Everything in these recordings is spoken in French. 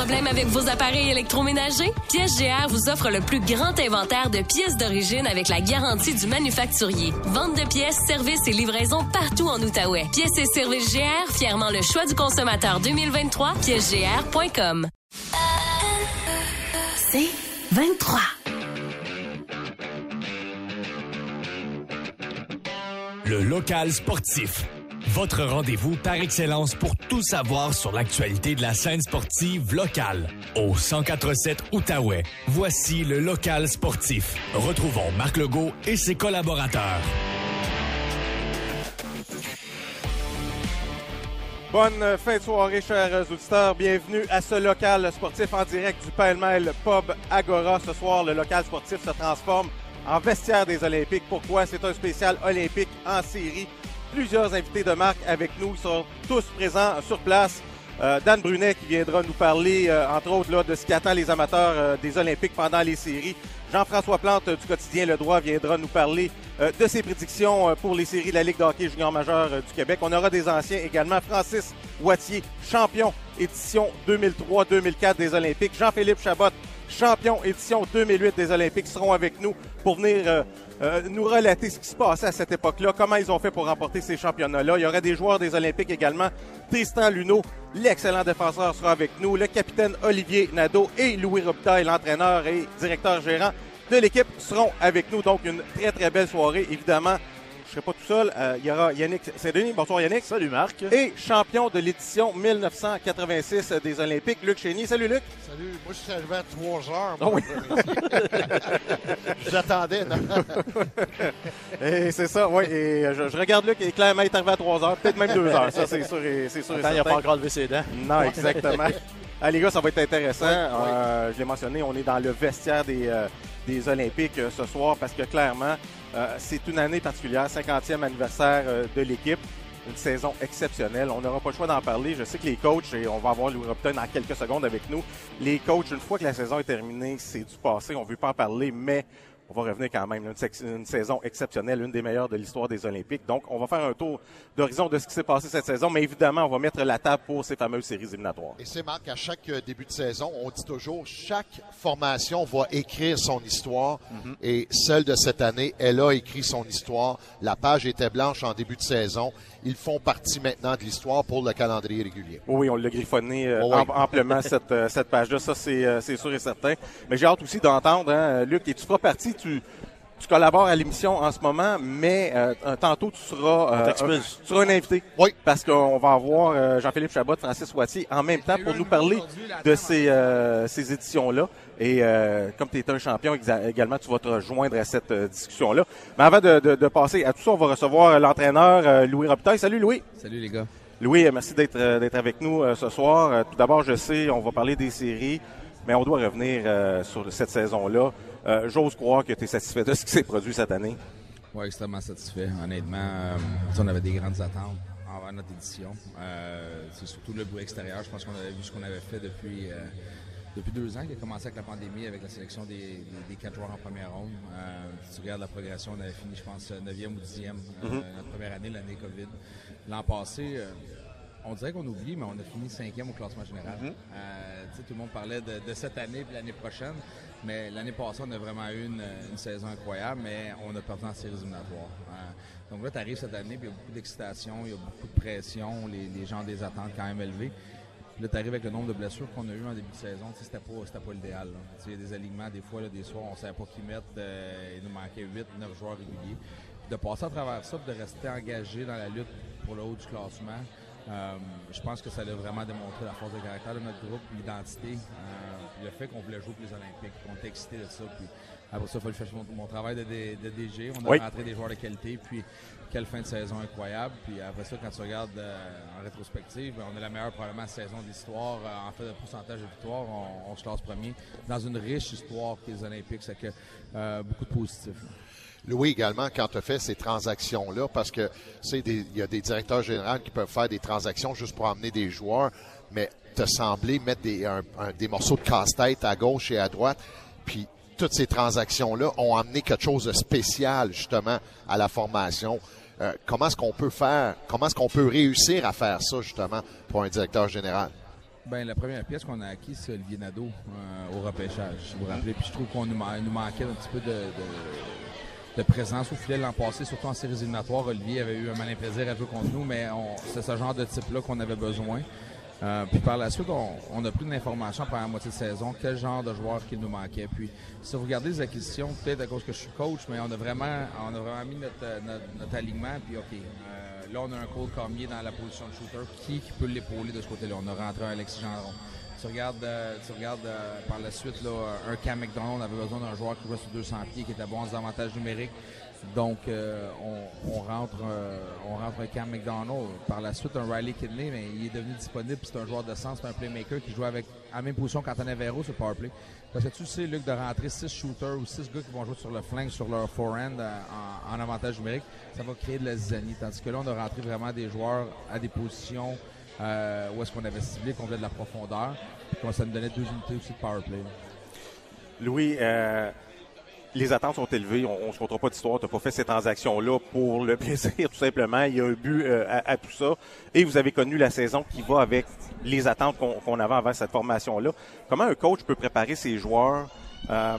Problème avec vos appareils électroménagers? Pièces GR vous offre le plus grand inventaire de pièces d'origine avec la garantie du manufacturier. Vente de pièces, services et livraison partout en Outaouais. Pièces et services GR, fièrement le choix du consommateur 2023, piècesgr.com. C'est 23. Le local sportif. Votre rendez-vous par excellence pour tout savoir sur l'actualité de la scène sportive locale. Au 1047 Outaouais, voici le local sportif. Retrouvons Marc Legault et ses collaborateurs. Bonne fin de soirée, chers auditeurs. Bienvenue à ce local sportif en direct du Pêle-Mêle Pub Agora. Ce soir, le local sportif se transforme en vestiaire des Olympiques. Pourquoi? C'est un spécial olympique en série. Plusieurs invités de marque avec nous. Ils sont tous présents sur place. Euh, Dan Brunet qui viendra nous parler, euh, entre autres, de ce qui attend les amateurs euh, des Olympiques pendant les séries. Jean-François Plante du quotidien Le Droit viendra nous parler de ses prédictions pour les séries de la Ligue de hockey junior majeur du Québec. On aura des anciens également. Francis Wattier, champion édition 2003-2004 des Olympiques. Jean-Philippe Chabot, champion édition 2008 des Olympiques, seront avec nous pour venir euh, euh, nous relater ce qui se passait à cette époque-là, comment ils ont fait pour remporter ces championnats-là. Il y aura des joueurs des Olympiques également. Tristan Luneau, l'excellent défenseur, sera avec nous. Le capitaine Olivier Nadeau et Louis Robitaille, l'entraîneur et directeur gérant de l'équipe, seront avec nous. Donc, une très, très belle soirée. Évidemment, je ne serai pas tout seul. Euh, il y aura Yannick Saint-Denis. Bonsoir Yannick. Salut Marc. Et champion de l'édition 1986 des Olympiques, Luc Chénier. Salut Luc. Salut. Moi, je suis arrivé à 3 heures. Ah oui. J'attendais. et c'est ça, oui. Et je, je, regarde Luc et clairement, il est arrivé à 3 heures, peut-être même 2 heures. Ça, c'est sûr et, c'est sûr Attends, il n'a pas encore levé ses dents. Non, exactement. Ah, les gars, ça va être intéressant. Oui, euh. Je l'ai mentionné, on est dans le vestiaire des, euh, des Olympiques euh, ce soir parce que clairement, euh, c'est une année particulière, 50e anniversaire euh, de l'équipe. Une saison exceptionnelle. On n'aura pas le choix d'en parler. Je sais que les coachs, et on va avoir Louis Robton dans quelques secondes avec nous, les coachs, une fois que la saison est terminée, c'est du passé. On ne veut pas en parler, mais on va revenir quand même. Une, une, saison exceptionnelle, une des meilleures de l'histoire des Olympiques. Donc, on va faire un tour d'horizon de ce qui s'est passé cette saison, mais évidemment, on va mettre la table pour ces fameuses séries éliminatoires. Et c'est Marc, à chaque début de saison, on dit toujours, chaque formation va écrire son histoire. Mm -hmm. Et celle de cette année, elle a écrit son histoire. La page était blanche en début de saison. Ils font partie maintenant de l'histoire pour le calendrier régulier. Oui, on l'a griffonné euh, oh oui. amplement, cette, euh, cette page-là. Ça, c'est euh, sûr et certain. Mais j'ai hâte aussi d'entendre, hein, Luc, et tu feras partie, tu, tu collabores à l'émission en ce moment, mais euh, tantôt tu seras, euh, un, tu seras un invité. Oui. Parce qu'on va avoir euh, Jean-Philippe Chabot, Francis Wattier en même temps pour nous parler de ces, euh, ces éditions-là. Et euh, comme tu es un champion également, tu vas te rejoindre à cette discussion-là. Mais avant de, de, de, passer à tout ça, on va recevoir l'entraîneur Louis Robitaille. Salut Louis. Salut les gars. Louis, merci d'être d'être avec nous ce soir. tout d'abord, je sais, on va parler des séries, mais on doit revenir sur cette saison-là. Euh, J'ose croire que tu es satisfait de ce qui s'est produit cette année. Oui, extrêmement satisfait. Honnêtement, euh, on avait des grandes attentes envers notre édition. Euh, c'est surtout le bruit extérieur. Je pense qu'on avait vu ce qu'on avait fait depuis, depuis deux ans, qui a commencé avec la pandémie, avec la sélection des, des, des quatre joueurs en première ronde. si tu regardes la progression, on avait fini, je pense, 9e ou 10e mm -hmm. notre première année, l'année COVID. L'an passé, on dirait qu'on oublie, mais on a fini cinquième au classement général. Mm -hmm. euh, tout le monde parlait de, de cette année et l'année prochaine, mais l'année passée, on a vraiment eu une, saison incroyable, mais on a perdu en séries éliminatoires. Euh, donc là, tu arrives cette année, puis il y a beaucoup d'excitation, il y a beaucoup de pression, les, gens ont des attentes quand même élevées. Puis là, tu arrives avec le nombre de blessures qu'on a eu en début de saison, c'était pas, pas l'idéal. Il y a des alignements, des fois, là, des soirs, on savait pas qui mettre, euh, il nous manquait 8, 9 joueurs réguliers. Puis de passer à travers ça, de rester engagé dans la lutte pour le haut du classement, euh, je pense que ça a vraiment démontré la force de caractère de notre groupe, l'identité, euh, le fait qu'on voulait jouer pour les Olympiques, qu'on était excité de ça. Puis après ça, il fallait faire mon, mon, travail de, de, de, DG. On a oui. rentré des joueurs de qualité. Puis quelle fin de saison incroyable. Puis après ça, quand tu regardes euh, en rétrospective, on a la meilleure probablement saison d'histoire. Euh, en fait, de pourcentage de victoires, on, on, se classe premier dans une riche histoire que les Olympiques. C'est que euh, beaucoup de positifs. Louis également quand tu as fait ces transactions-là, parce que il y a des directeurs généraux qui peuvent faire des transactions juste pour amener des joueurs, mais te semblé mettre des, morceaux de casse-tête à gauche et à droite, puis toutes ces transactions-là ont amené quelque chose de spécial justement à la formation. Euh, comment est-ce qu'on peut faire, comment est-ce qu'on peut réussir à faire ça justement pour un directeur général? Ben, la première pièce qu'on a acquise, c'est Olivier Nadeau euh, au repêchage, si vous vous rappelez? Puis je trouve qu'on nous, manquait un petit peu de, de, présence au filet l'an passé, surtout en séries éliminatoires. Olivier avait eu un malin plaisir à jouer contre nous, mais c'est ce genre de type-là qu'on avait besoin. Euh, puis par la suite, on, a plus d'informations pendant la moitié de saison, quel genre de joueurs qu'il nous manquait. Puis si vous regardez les acquisitions, peut-être à cause que je suis coach, mais on a vraiment, on a vraiment mis notre, notre, alignement. Puis OK, euh, là on a un Cole Cormier dans la position de shooter. Qui, qui peut l'épauler de ce côté-là? On a rentré un Alexis Gendron. Tu regardes, euh, tu regardes par la suite là, un Cam McDonald, on avait besoin d'un joueur qui jouait sur 200 pieds, qui était bon en avantages numériques. Donc, euh, on, rentre, euh, on rentre un Cam McDonald. Par la suite, un Riley Kidney, mais il est devenu disponible. C'est un joueur de sens, c'est un playmaker qui joue avec à la même position qu'Anthony Vero sur powerplay. Parce que tu sais, Luc, de rentrer six shooters ou six gars qui vont jouer sur le flank, sur leur forehand euh, en, en, avantage numérique, ça va créer de la zizanie. Tandis que là, on a rentré vraiment des joueurs à des positions où est-ce qu'on avait ciblé, qu'on voulait de la profondeur. Puis ça nous donnait deux unités aussi de powerplay. Louis, les attentes sont élevées. On ne se comptera pas d'histoire. Tu n'as pas fait ces transactions-là pour le plaisir, tout simplement. Il y a un but euh, à, tout ça. Et vous avez connu la saison qui va avec les attentes qu'on avait avant cette formation-là. Comment un coach peut préparer ses joueurs euh,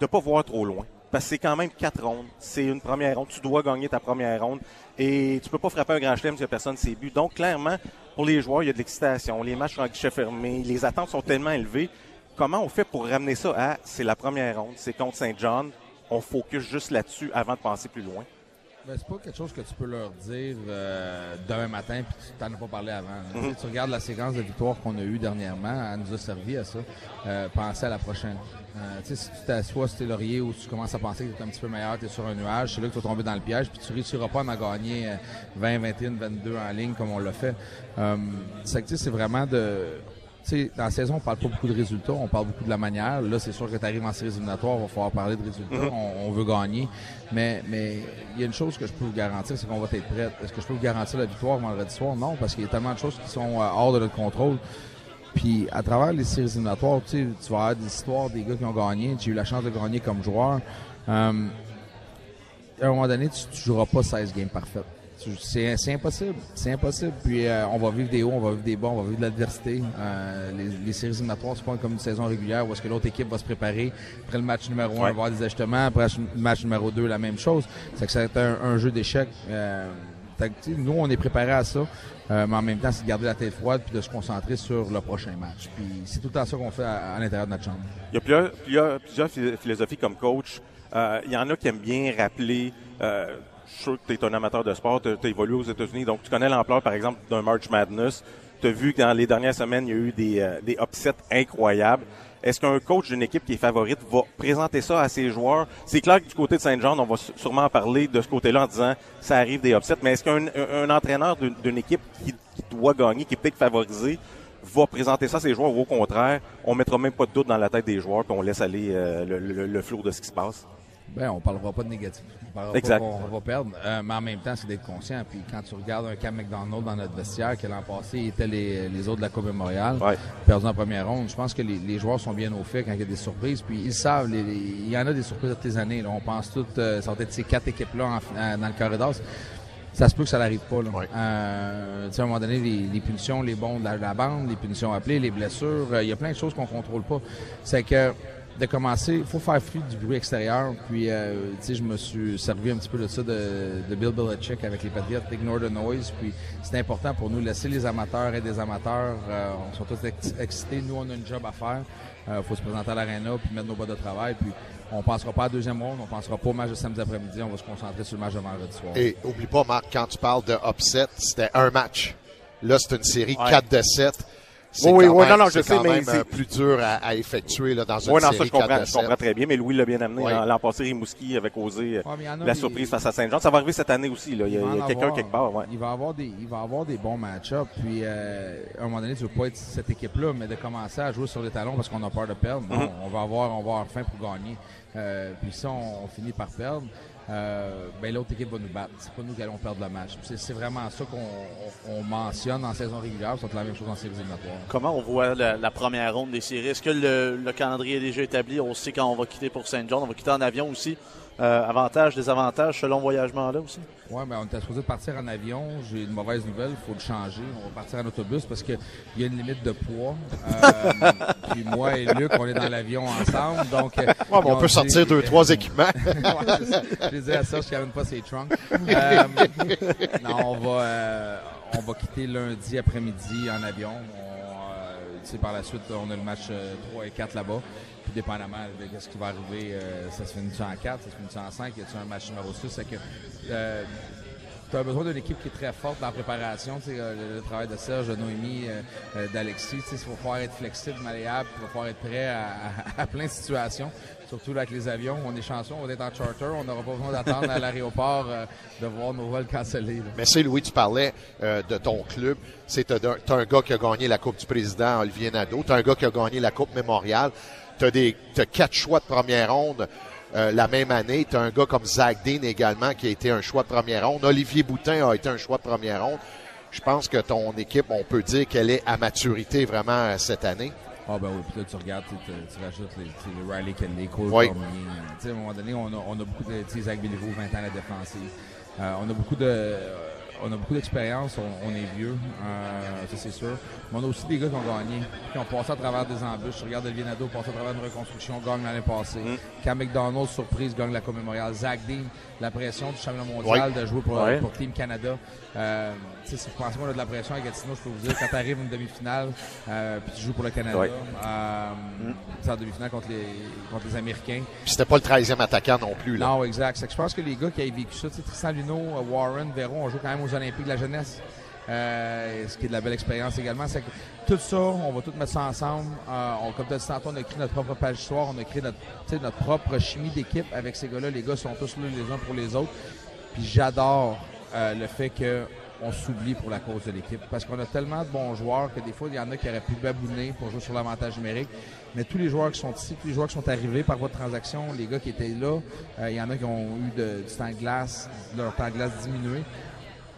de pas voir trop loin? Parce que c'est quand même quatre rondes. C'est une première ronde. Tu dois gagner ta première ronde. Et tu peux pas frapper un grand chelem si personne s'est bu. Donc, clairement, pour les joueurs, il y a de l'excitation. Les matchs sont à guichet fermé. Les attentes sont tellement élevées comment on fait pour ramener ça à c'est la première ronde, c'est contre Saint John, on focus juste là-dessus avant de penser plus loin? Ben, c'est pas quelque chose que tu peux leur dire euh, demain matin puis tu t'en as pas parlé avant. Mhm. Tu regardes la séquence de victoires qu'on a eue dernièrement, elle nous a servi à ça. Euh, penser à la prochaine. Euh, si tu t'assois sur tes lauriers ou tu commences à penser que tu es un petit peu meilleur, tu es sur un nuage, c'est là que tu vas tomber dans le piège puis tu réussiras pas à gagner 20, 21, 22 en ligne comme on l'a fait. c'est vraiment de dans la saison, on parle pas beaucoup de résultats, on parle beaucoup de la manière. Là, c'est sûr que tu arrives en séries éliminatoires, il va falloir parler de résultats. Mhm. on, veut gagner. Mais mais il y a une chose que je peux vous garantir, c'est qu'on va être prêt. Est-ce que je peux vous garantir la victoire vendredi soir? Non, parce qu'il y a tellement de choses qui sont euh, hors de notre contrôle. Puis à travers les séries éliminatoires, tu vas avoir des histoires des gars qui ont gagné. J'ai eu la chance de gagner comme joueur. Euh, à un moment donné, tu ne joueras pas 16 games parfaites. C'est impossible. C'est impossible. Puis euh, on va vivre des hauts, on va vivre des bas, on va vivre de l'adversité. Euh, les, séries éliminatoires, c'est pas comme une saison régulière où est-ce que l'autre équipe va se préparer. Après le match numéro 1, on va avoir des ajustements. Après le match numéro 2, la même chose. C'est que c'est un, jeu d'échecs. Euh, nous, on est préparé à ça. mais en même temps, c'est de garder la tête froide puis de se concentrer sur le prochain match. Puis c'est tout le temps ça qu'on fait à, l'intérieur de notre chambre. Il y a plusieurs, il y a plusieurs philosophies comme coach. il y en a qui aiment bien rappeler je suis sûr que tu es un amateur de sport, tu as, évolué aux États-Unis, donc tu connais l'ampleur, par exemple, d'un March Madness. Tu as vu que dans les dernières semaines, il y a eu des, euh, des upsets incroyables. Est-ce qu'un coach d'une équipe qui est favorite va présenter ça à ses joueurs? C'est clair que du côté de Saint-Jean, on va sûrement en parler de ce côté-là en disant ça arrive des upsets, mais est-ce qu'un un, entraîneur d'une équipe qui, doit gagner, qui est peut-être favorisé, va présenter ça à ses joueurs ou au contraire, on mettra même pas de doute dans la tête des joueurs puis on laisse aller euh, le, le, le flot de ce qui se passe? Ben, on parlera pas de négatif. On exact. on va perdre. Euh, mais en même temps, c'est d'être conscient. Puis quand tu regardes un Cam McDonald dans notre vestiaire, que l'an passé, était les, les, autres de la Coupe Memorial, perdu en première ronde, je pense que les, joueurs sont bien au fait quand il y a des surprises. Puis ils savent, il y en a des surprises de tes années. On pense toutes, euh, ça va être ces quatre équipes-là dans le corridor ça se peut que ça n'arrive pas. Là. Euh, à un moment donné, les, punitions, les bons de la, bande, les punitions appelées, les blessures, il y a plein de choses qu'on contrôle pas. C'est que de commencer, il faut faire fuir du bruit extérieur. Puis, euh, tu sais, je me suis servi un petit peu de ça de, de Bill Belichick avec les Patriots, Ignore the Noise. Puis, c'est important pour nous, laisser les amateurs et des amateurs. Euh, on sont tous excités. Nous, on a une job à faire. Il euh, faut se présenter à l'aréna puis mettre nos bas de travail. Puis, on ne pensera pas à deuxième ronde, on ne pensera pas au match de samedi après-midi. On va se concentrer sur le match de vendredi soir. Et oublie pas, Marc, quand tu parles de upset, c'était un match. Là, c'est une série 4 de 7 oui, oui, non, non, je sais, quand mais c'est plus dur à, effectuer là, dans une oui, non, ça, je comprends, je comprends très bien, mais Louis l'a bien amené. L'an passé, Rimouski avait causé la surprise face à Saint-Jean. Ça va arriver cette année aussi. Là. Il y a, quelqu'un quelque part. Ouais. Il va avoir des, il va avoir des bons match-ups. Puis, euh, à un moment donné, tu ne veux pas être cette équipe-là, mais de commencer à jouer sur les talons parce qu'on a peur de perdre. Mm-hmm. on va avoir, on va avoir faim pour gagner. Euh, puis ça, on, finit par perdre. Euh, ben l'autre équipe va nous battre. C'est pas nous qui allons perdre le match. C'est vraiment ça qu'on mentionne en saison régulière. C'est la même chose en séries éliminatoires. Comment on voit la, première ronde des séries? Est-ce que le, calendrier est déjà établi? On sait quand on va quitter pour Saint John. On va quitter en avion aussi. Euh, avantages, désavantages selon voyagement-là aussi? Oui, ben, on était supposé partir en avion. J'ai une mauvaise nouvelle, il faut le changer. On va partir en autobus parce qu'il y a une limite de poids. Euh, puis moi et Luc, on est dans l'avion ensemble. Donc, ouais, on peut sortir deux, trois équipements. ouais, je disais à ça, je ne pas ses trunks. Euh, non, on va, on va quitter lundi après-midi en avion. On, par la suite, on a le match 3 et 4 là-bas dépendamment de ce qui va arriver, euh, ça se finit en 4, ça se finit en 5, y a-t-il un match numéro 6? C'est que euh, tu as besoin d'une équipe qui est très forte dans la préparation. Euh, le, travail de Serge, de Noémie, d'Alexis. Il va falloir être flexible, malléable, il va falloir être prêt à, plein de situations. Surtout avec les avions, on est chanceux, on être en charter, on n'aura pas besoin d'attendre à l'aéroport de voir nos vols cancellés. Mais c'est Louis, tu parlais de ton club. C'est un gars qui a gagné la Coupe du Président, Olivier Nadeau. Tu un gars qui a gagné la Coupe Mémorial tu as, des, quatre choix de première ronde euh, la même année. Tu as un gars comme Zach Dean également qui a été un choix de première ronde. Olivier Boutin a été un choix de première ronde. Je pense que ton équipe, on peut dire qu'elle est à maturité vraiment euh, cette année. Ah ben oui, puis là tu regardes, tu, rajoutes les, les Riley Kelly, Cole oui. À un moment donné, on a, on a beaucoup de... Zach Béliveau, 20 ans à la défensive. Euh, on a beaucoup de on a beaucoup d'expérience, on, est vieux, euh, ça c'est sûr. Mais on a aussi des gars qui ont gagné, qui ont passé à travers des embûches. Je regarde Elvin Nadeau passer à travers une reconstruction, gagne l'année passée. Mm. Cam McDonald, surprise, gagne la Coupe mémoriale. Zach Dean, la pression du champion mondial de jouer pour, pour Team Canada. Euh, si vous pensez qu'on a de la pression à Gatineau, je peux vous dire, quand tu arrives une demi-finale, euh, puis tu joues pour le Canada, euh, mm. c'est en demi-finale contre les, contre les Américains. Puis c'était pas le 13e attaquant non plus. Là. Non, exact. Que je pense que les gars qui avaient vécu ça, Tristan Luneau, euh, Warren, Véron, on joue quand même aux Olympiques de la jeunesse. Euh, ce qui est de la belle expérience également. C'est tout ça, on va tout mettre ça ensemble. Euh, on, comme tu as dit tantôt, on a créé notre propre page histoire, on a créé notre, notre propre chimie d'équipe avec ces gars-là. Les gars sont tous là les uns pour les autres. Puis j'adore euh, le fait qu'on s'oublie pour la cause de l'équipe. Parce qu'on a tellement de bons joueurs que des fois, il y en a qui auraient pu babouner pour jouer sur l'avantage numérique. Mais tous les joueurs qui sont ici, tous les joueurs qui sont arrivés par votre transaction, les gars qui étaient là, il y en a qui ont eu du temps de glace, leur temps de glace diminué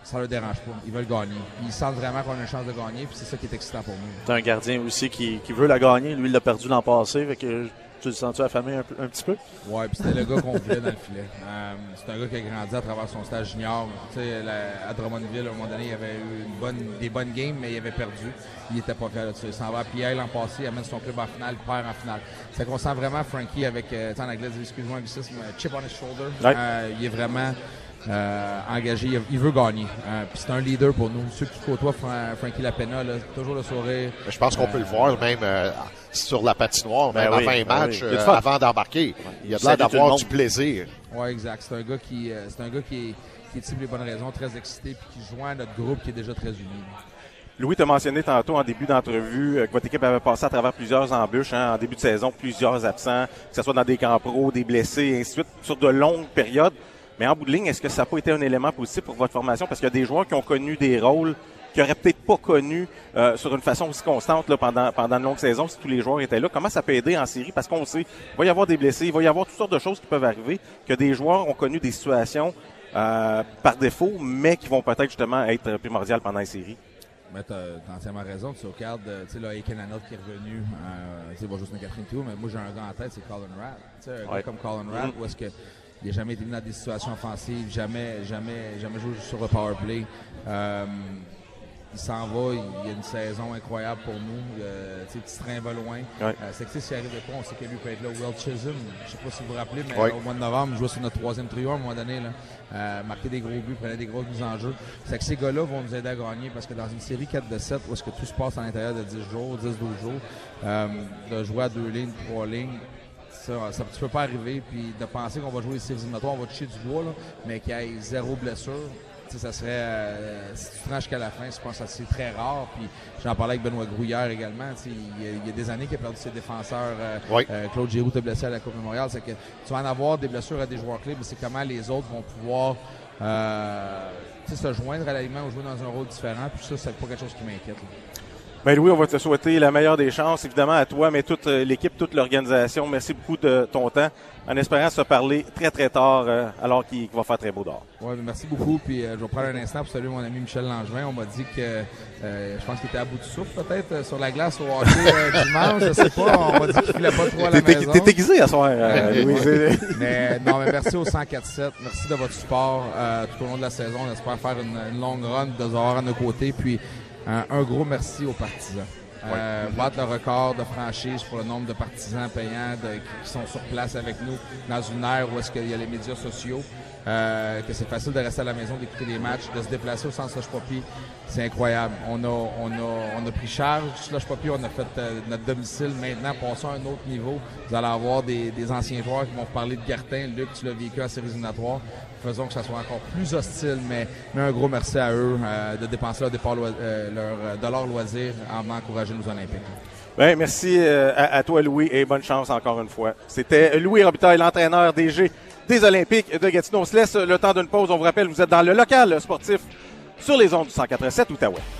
ça leur dérange pas. Ils veulent gagner. Ils sentent vraiment qu'on a une chance de gagner, puis c'est ça qui est excitant pour nous. T'as un gardien aussi qui, qui, veut la gagner. Lui, il l'a perdu l'an passé, fait que tu le sens-tu affamé un, un, petit peu? Oui, puis c'était le gars qu'on voulait dans le filet. Euh, c'est un gars qui a grandi à travers son stage junior. Tu sais, à Drummondville, à un moment donné, il avait eu une bonne, des bonnes games, mais il avait perdu. Il était pas fier de ça. Il s'en va à Pierre l'an passé, il amène son club en finale, il perd en finale. C'est qu'on sent vraiment Frankie avec, euh, en anglais, excuse-moi, chip on his shoulder. Euh, il est vraiment euh, engagé. Il, veut gagner. Euh, puis c'est un leader pour nous. Ceux qui côtoient Frankie Lapena, là, toujours le sourire. Je pense qu'on peut le voir même euh, sur la patinoire, ben même avant un ben match, avant d'embarquer. Il a l'air d'avoir du plaisir. Oui, exact. C'est un gars qui, c'est un gars qui est, qui est les bonnes raisons, très excité, puis qui joint notre groupe qui est déjà très uni. Louis t'a mentionné tantôt en début d'entrevue que votre équipe avait passé à travers plusieurs embûches hein, en début de saison, plusieurs absents, que ce soit dans des camps pro, des blessés, et ainsi de suite, sur de longues périodes. Mais en bout de ligne, est-ce que ça n'a pas été un élément positif pour votre formation? Parce qu'il y a des joueurs qui ont connu des rôles qui n'auraient peut-être pas connu euh, sur une façon aussi constante là, pendant, pendant une longue saison si tous les joueurs étaient là. Comment ça peut aider en série? Parce qu'on sait, il va y avoir des blessés, il va y avoir toutes sortes de choses qui peuvent arriver, que des joueurs ont connu des situations euh, par défaut, mais qui vont peut-être justement être primordiales pendant les séries. Mais tu as, entièrement raison. Tu regardes, euh, tu sais, là, Aiken qui est revenu, euh, tu sais, va jouer sur Catherine Tour, mais moi, j'ai un gars en tête, c'est Colin Ratt. Tu sais, un gars comme Colin Ratt, mm. où est-ce que il n'a jamais été mis dans des situations offensives, jamais, jamais, jamais joué sur le power play. Euh, il s'en va, il, y a une saison incroyable pour nous. Euh, petit train va loin. Euh, c'est que s'il arrive de quoi, on sait que lui peut être là. Will Chisholm, je ne sais pas si vous vous rappelez, mais au mois de novembre, il jouait sur notre troisième trio à un moment donné. Là, euh, marquer des gros buts, prenait des grosses mises en jeu. C'est que ces gars-là vont nous aider à gagner parce que dans une série 4 de 7, où est-ce que tout se passe à l'intérieur de 10 jours, 10-12 jours, euh, de jouer à deux lignes, trois lignes, ça, ça, tu peux pas arriver, puis de penser qu'on va jouer les séries éliminatoires, on va toucher du bois, là, mais qu'il y ait zéro blessure. Ça serait, euh, si tu jusqu'à la fin, je pense que c'est très rare. Puis j'en parlais avec Benoît Grouillard également. Il y, a des années qu'il a perdu ses défenseurs. Euh, euh, Claude Giroux t'a blessé à la Coupe Mémoriale. C'est que tu vas en avoir des blessures à des joueurs clés, mais c'est comment les autres vont pouvoir se joindre à l'aliment ou jouer dans un rôle différent. Puis ça, c'est pas quelque chose qui m'inquiète. Ben Louis, on va te souhaiter la meilleure des chances, évidemment à toi, mais toute euh, l'équipe, toute l'organisation. Merci beaucoup de ton temps, en espérant se parler très très tard, euh, alors qu'il va faire très beau dehors. Ouais, ben, merci beaucoup. Puis euh, je vais prendre un instant pour saluer mon ami Michel Langevin. On m'a dit que je pense qu'il était à bout de souffle peut-être sur la glace au hockey dimanche. Je sais pas. On m'a dit qu'il filait pas trop à la maison. T'es aiguisé à soir, Louis. mais non, mais merci au 104.7. Merci de votre support tout au long de la saison. On espère faire une, longue run de avoir à nos côtés. Puis un gros merci aux partisans. Euh, battre le record de franchise pour le nombre de partisans payants qui sont sur place avec nous dans une ère où est-ce qu'il y a les médias sociaux, euh, que c'est facile de rester à la maison, d'écouter des matchs, de se déplacer au centre Slush Poppy. C'est incroyable. On a, on, a, on a pris charge. Slush Poppy, on a fait euh, notre domicile. Maintenant, passons à un autre niveau. Vous allez avoir des, des anciens joueurs qui vont vous parler de Gartin. Luc, tu l'as vécu à séries éliminatoires faisons que ça soit encore plus hostile, mais, mais un gros merci à eux euh, de dépenser leur, départ, euh, leur dollar loisir en encourager nos Olympiques. Ben, merci à, toi, Louis, et bonne chance encore une fois. C'était Louis Robitaille, l'entraîneur DG des Olympiques de Gatineau. On se laisse le temps d'une pause. On vous rappelle, vous êtes dans le local sportif sur les ondes du 187 Outaouais.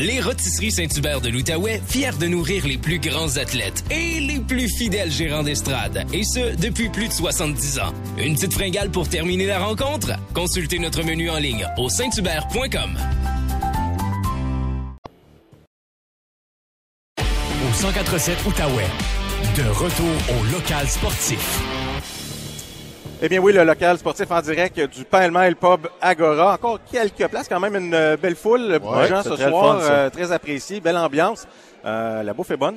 Les Rôtisseries Saint-Hubert de l'Outaouais, fiers de nourrir les plus grands athlètes et les plus fidèles gérants d'estrade, et ce, depuis plus de 70 ans. Une petite fringale pour terminer la rencontre? Consultez notre menu en ligne au saint-hubert.com. Au 147 Outaouais, de retour au local sportif. Eh bien oui, le local sportif en direct du Pile Pub Agora. Encore quelques places, quand même une euh, belle foule de gens ce soir, euh, très apprécié, belle ambiance. Euh, la bouffe est bonne.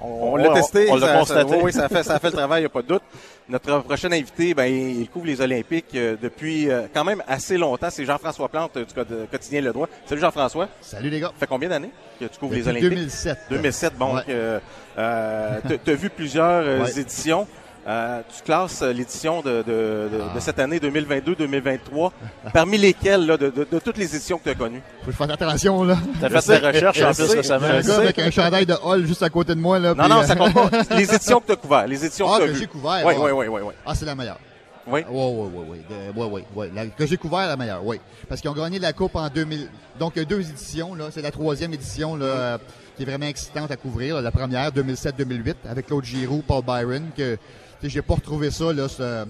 On, l'a testé. On, l'a constaté. oui, ça fait, ça fait le travail, il n'y a pas de doute. Notre prochain invité, ben, il couvre les Olympiques depuis quand même assez longtemps. C'est Jean-François Plante du quotidien Le Droit. Salut Jean-François. Salut les gars. Ça fait combien d'années que tu couvres les Olympiques? 2007. 2007, bon. tu as vu plusieurs éditions. Euh, tu classes euh, l'édition de, ah. cette année 2022-2023, parmi lesquelles, de, toutes les éditions que tu as connues. Faut que je fasse attention, là. Tu as fait tes recherches en plus récemment. Un gars avec un chandail de Hall juste à côté de moi, là. Non, non, ça compte pas. Les éditions que tu as couvertes, les éditions ah, que tu as j'ai couvert. Oui, oui, oui, oui, oui. Ah, c'est la meilleure. Oui. Oui, oui, oui, oui. oui, oui, oui. que j'ai couvert, la meilleure, oui. Parce qu'ils ont gagné la Coupe en 2000. Donc, deux éditions, là. C'est la troisième édition, là, qui est vraiment excitante à couvrir. La première, 2007-2008, avec Claude Giroux, Paul Byron, que j'ai pas retrouvé ça, là, ce,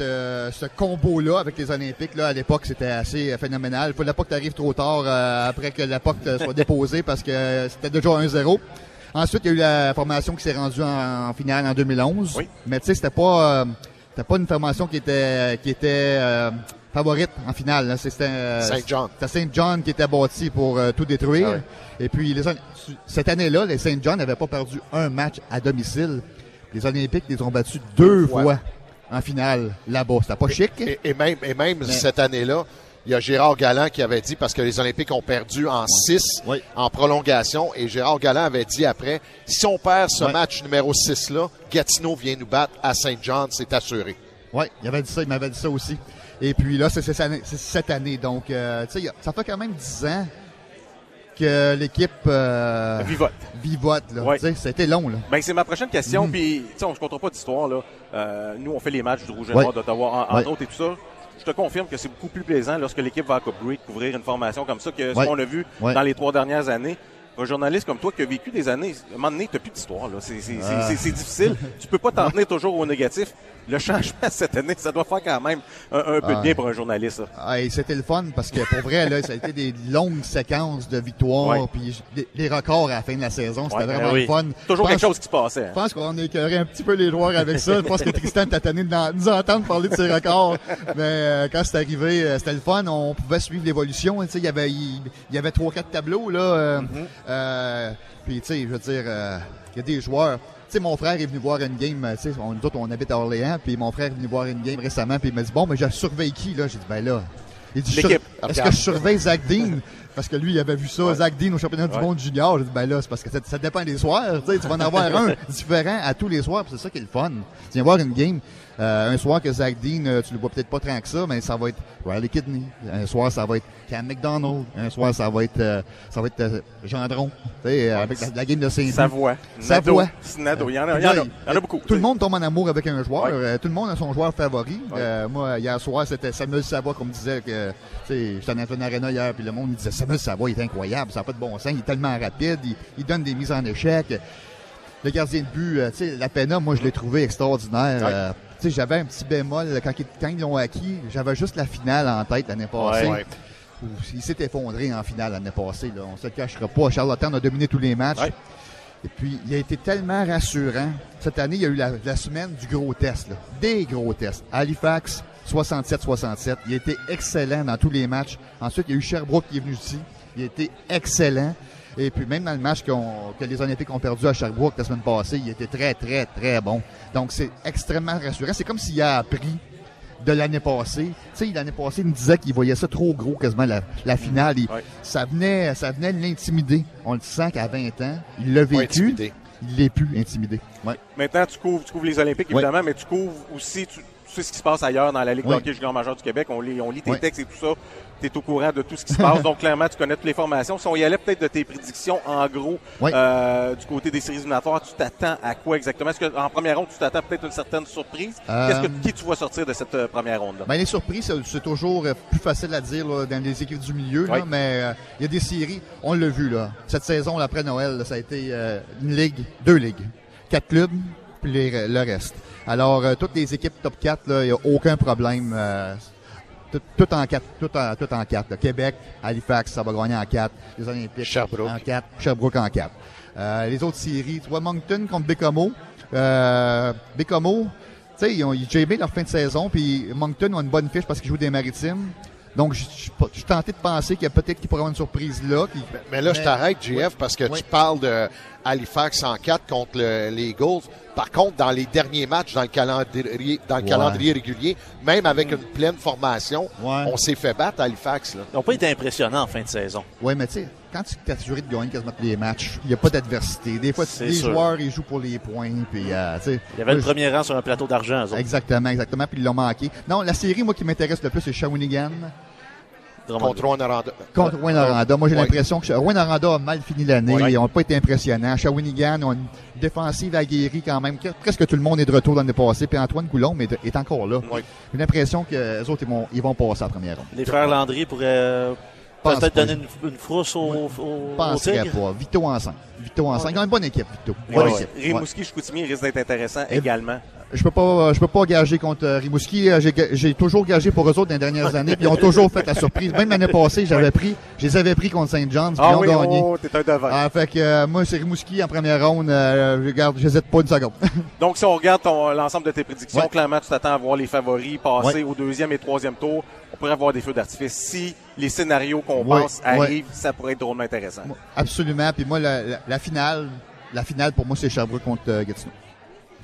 euh, ce combo-là avec les Olympiques, là, à l'époque, c'était assez phénoménal. Il fallait pas que tu arrives trop tard euh, après que la POC soit déposée parce que c'était déjà 1-0. Ensuite, il y a eu la formation qui s'est rendue en, finale en 2011. Mais tu sais, c'était pas, euh, c'était pas une formation qui était, qui était favorite en finale. C'était Saint John. C'était Saint John qui était bâti pour tout détruire. Ah Et puis, les, cette année-là, les Saint John n'avaient pas perdu un match à domicile les Olympiques les ont battus deux fois en finale là-bas. C'était pas chic. Et, même, et même cette année-là, il y a Gérard Galland qui avait dit, parce que les Olympiques ont perdu en 6 en prolongation, et Gérard Galland avait dit après, si on perd ce match numéro 6-là, Gatineau vient nous battre à Saint-Jean, c'est assuré. Oui, il avait dit ça, il m'avait dit ça aussi. Et puis là, c'est cette année. Donc, euh, tu sais, ça fait quand même 10 ans que l'équipe euh, vivote. Vivote, là. Ouais. C'était long, là. Ben, c'est ma prochaine question. Mm. Puis, tu sais, on ne comptera pas d'histoire, là. Euh, nous, on fait les matchs du Rouge et Noir d'Ottawa, entre autres, et tout ça. Je te confirme que c'est beaucoup plus plaisant lorsque l'équipe va à Cup Greek couvrir une formation comme ça que ce qu'on a vu dans les trois dernières années un journaliste comme toi qui a vécu des années, à un moment donné, tu plus d'histoire. Là. C'est, c'est, ah. c'est, difficile. tu peux pas t'en tenir toujours au négatif. Le changement cette année, ça doit faire quand même un, peu de bien pour un journaliste. Ah, et c'était le fun parce que pour vrai, là, ça a été des longues séquences de victoires. Puis les, records à la fin de la saison, c'était vraiment ben le fun. Toujours quelque chose qui se passait. Hein. Je pense qu'on écœurait un petit peu les joueurs avec ça. Je pense que Tristan t'a tanné de nous entendre parler de ses records. Mais euh, quand c'est arrivé, euh, c'était le fun. On pouvait suivre l'évolution. Il y avait il y avait trois quatre tableaux là. Euh, mm-hmm. Euh, puis, tu sais, je veux dire, euh, il y a des joueurs. Sais, mon frère est venu voir une game, tu sais, on, on habite à Orléans, puis mon frère est venu voir une game récemment, puis il m'a dit, bon, mais je surveille qui, là? J'ai dit, ben là, il dit, est-ce que je surveille Zach Dean? Parce que lui, il avait vu ça, Zach Dean au championnat du monde junior. J'ai dit, ben là, c'est parce que ça, ça dépend des soirs. Tu sais, tu vas en avoir un différent à tous les soirs, puis c'est ça qui est le fun. Tu viens voir une game, euh, un soir que Zach Dean, euh, tu le vois peut-être pas tant que ça, mais ça va être Riley Kidney. Un soir, ça va être Cam McDonald. Un soir, ça va être, euh, ça va être euh, Gendron. Tu sais, euh, avec la, la game de Saint-Louis. Savoie. Savoie. Nado. Il y en a, il y en a, il y en a beaucoup. Tout le monde tombe en amour avec un joueur. Ouais. Euh, tout le monde a son joueur favori. Ouais. Euh, moi, hier soir, c'était Samuel Savoie qu'on me disait que, tu sais, j'étais en Arena hier, puis le monde me disait Samuel Savoie, il est incroyable, ça n'a pas de bon sens, il est tellement rapide, il, il donne des mises en échec. Le gardien de but, euh, tu sais, la Pena, moi, je l'ai trouvé extraordinaire. Ouais. J'avais un petit bémol quand, ils- quand ils l'ont acquis. J'avais juste la finale en tête l'année passée. Ouais. Où Il s'est effondré en finale l'année passée. Là. On se le cachera pas. Charlottetown a dominé tous les matchs. Ouais. Et puis, il a été tellement rassurant. Cette année, il y a eu la, la semaine du gros test. là. Des gros tests. Halifax, 67-67. Il a été excellent dans tous les matchs. Ensuite, il y a eu Sherbrooke qui est venu ici. Il a été excellent. Et puis, même dans le match que les Olympiques ont perdu à Sherbrooke la semaine passée, il était très, très, très bon. Donc, c'est extrêmement rassurant. C'est comme s'il a appris de l'année passée. Tu sais, l'année passée, il me disait qu'il voyait ça trop gros, quasiment, la, la finale. Il- ça, venait, ça venait de l'intimider. On le sent qu'à 20 ans, il l'a vécu. Il l'est plus intimidé. Ouais. Maintenant, tu couvres, tu couvres les Olympiques, évidemment, mais tu couvres aussi tu, tu sais ce qui se passe ailleurs dans la Ligue de hockey junior majeur du Québec. On lit, on lit tes textes et tout ça. Tu es au courant de tout ce qui se passe. donc, clairement, tu connais toutes les formations. Si on y allait peut-être de tes prédictions, en gros, Oui. euh, du côté des séries éliminatoires, tu t'attends à quoi exactement? Est-ce qu'en première ronde, tu t'attends peut-être une certaine surprise? Euh, Qu'est-ce que, qui tu vois sortir de cette euh, première ronde-là? Ben, les surprises, c'est- toujours euh, plus facile à dire là, dans les équipes du milieu, là, mais euh, il y a des séries, on l'a vu là. Cette saison, après Noël, là, ça a été euh, une ligue, deux ligues, quatre clubs, puis les- le reste. Alors, euh, toutes les équipes top 4, il n'y a aucun problème. Tout, tout en quatre, tout en, tout en quatre. là. Québec, Halifax, ça va gagner en quatre. Les Olympiques Sherbrooke. en quatre. Sherbrooke en quatre. Euh, les autres séries, tu vois, Moncton contre Bécomo. Euh, Bécomo, tu sais, ils ont ils JB leur fin de saison, puis Moncton ont une bonne fiche parce qu'ils jouent des maritimes. Donc, je suis tenté de penser qu'il y a peut-être qu'il pourrait y avoir une surprise là. qui- Mais là, je t'arrête, JF, parce que Oui. tu parles de Halifax en 4 contre le- les Eagles. Par contre, dans les derniers matchs, dans le calendrier, dans le Ouais. calendrier régulier, même avec une pleine formation, Ouais. on s'est fait battre à Halifax. Là. Ils n'ont pas été impressionnants en fin de saison. Ouais, mais tu sais, quand tu t'es assuré de gagner quasiment tous les matchs, il n'y a pas d'adversité. Des fois, les sûr. joueurs, ils jouent pour les points, puis euh, tu sais. Il y avait le premier rang sur un plateau d'argent. Exactement, exactement, puis ils l'ont manqué. Non, la série, moi, qui m'intéresse le plus, c'est Shawinigan Drummondville. Contre Rwanda. contre Rouen Aranda. Moi, j'ai l'impression que Rouen Aranda a mal fini l'année. Ouais. Ils n'ont pas été impressionnants. Shawinigan ont une défensive aguerrie quand même. Que- Presque tout le monde est de retour l'année passée, puis Antoine Coulombe est, est encore là. Ouais. J'ai l'impression que les autres, ils vont, ils vont passer en première ronde. Les frères Landry pourraient peut-être donner une, une frousse au, au, Je au pas. Vito ensemble. Vito ensemble. Ils ont une bonne équipe, Vito. Bonne ouais. équipe. Ouais. Rimouski, Chicoutimi risque d'être intéressant Et- également. Je peux pas, je peux pas gager contre euh, Rimouski. Euh, J'ai, toujours gagé pour eux autres dans les dernières années, puis ils ont toujours fait la surprise. Même l'année passée, j'avais pris, je les avais pris contre Saint John's, puis Ah ils ont oui, gagné. oh, t'es un devant. Ah, fait que euh, moi, c'est Rimouski en première ronde. Euh, je regarde, j'hésite pas une seconde. Donc, si on regarde l'ensemble de tes prédictions, Ouais. clairement, tu t'attends à voir les favoris passer Ouais. au deuxième et troisième tour. On pourrait avoir des feux d'artifice. Si les scénarios qu'on Ouais, pense arrivent, ça pourrait être drôlement intéressant. Absolument. Puis moi, la, la- la finale, la finale pour moi, c'est Sherbrooke contre Gatineau.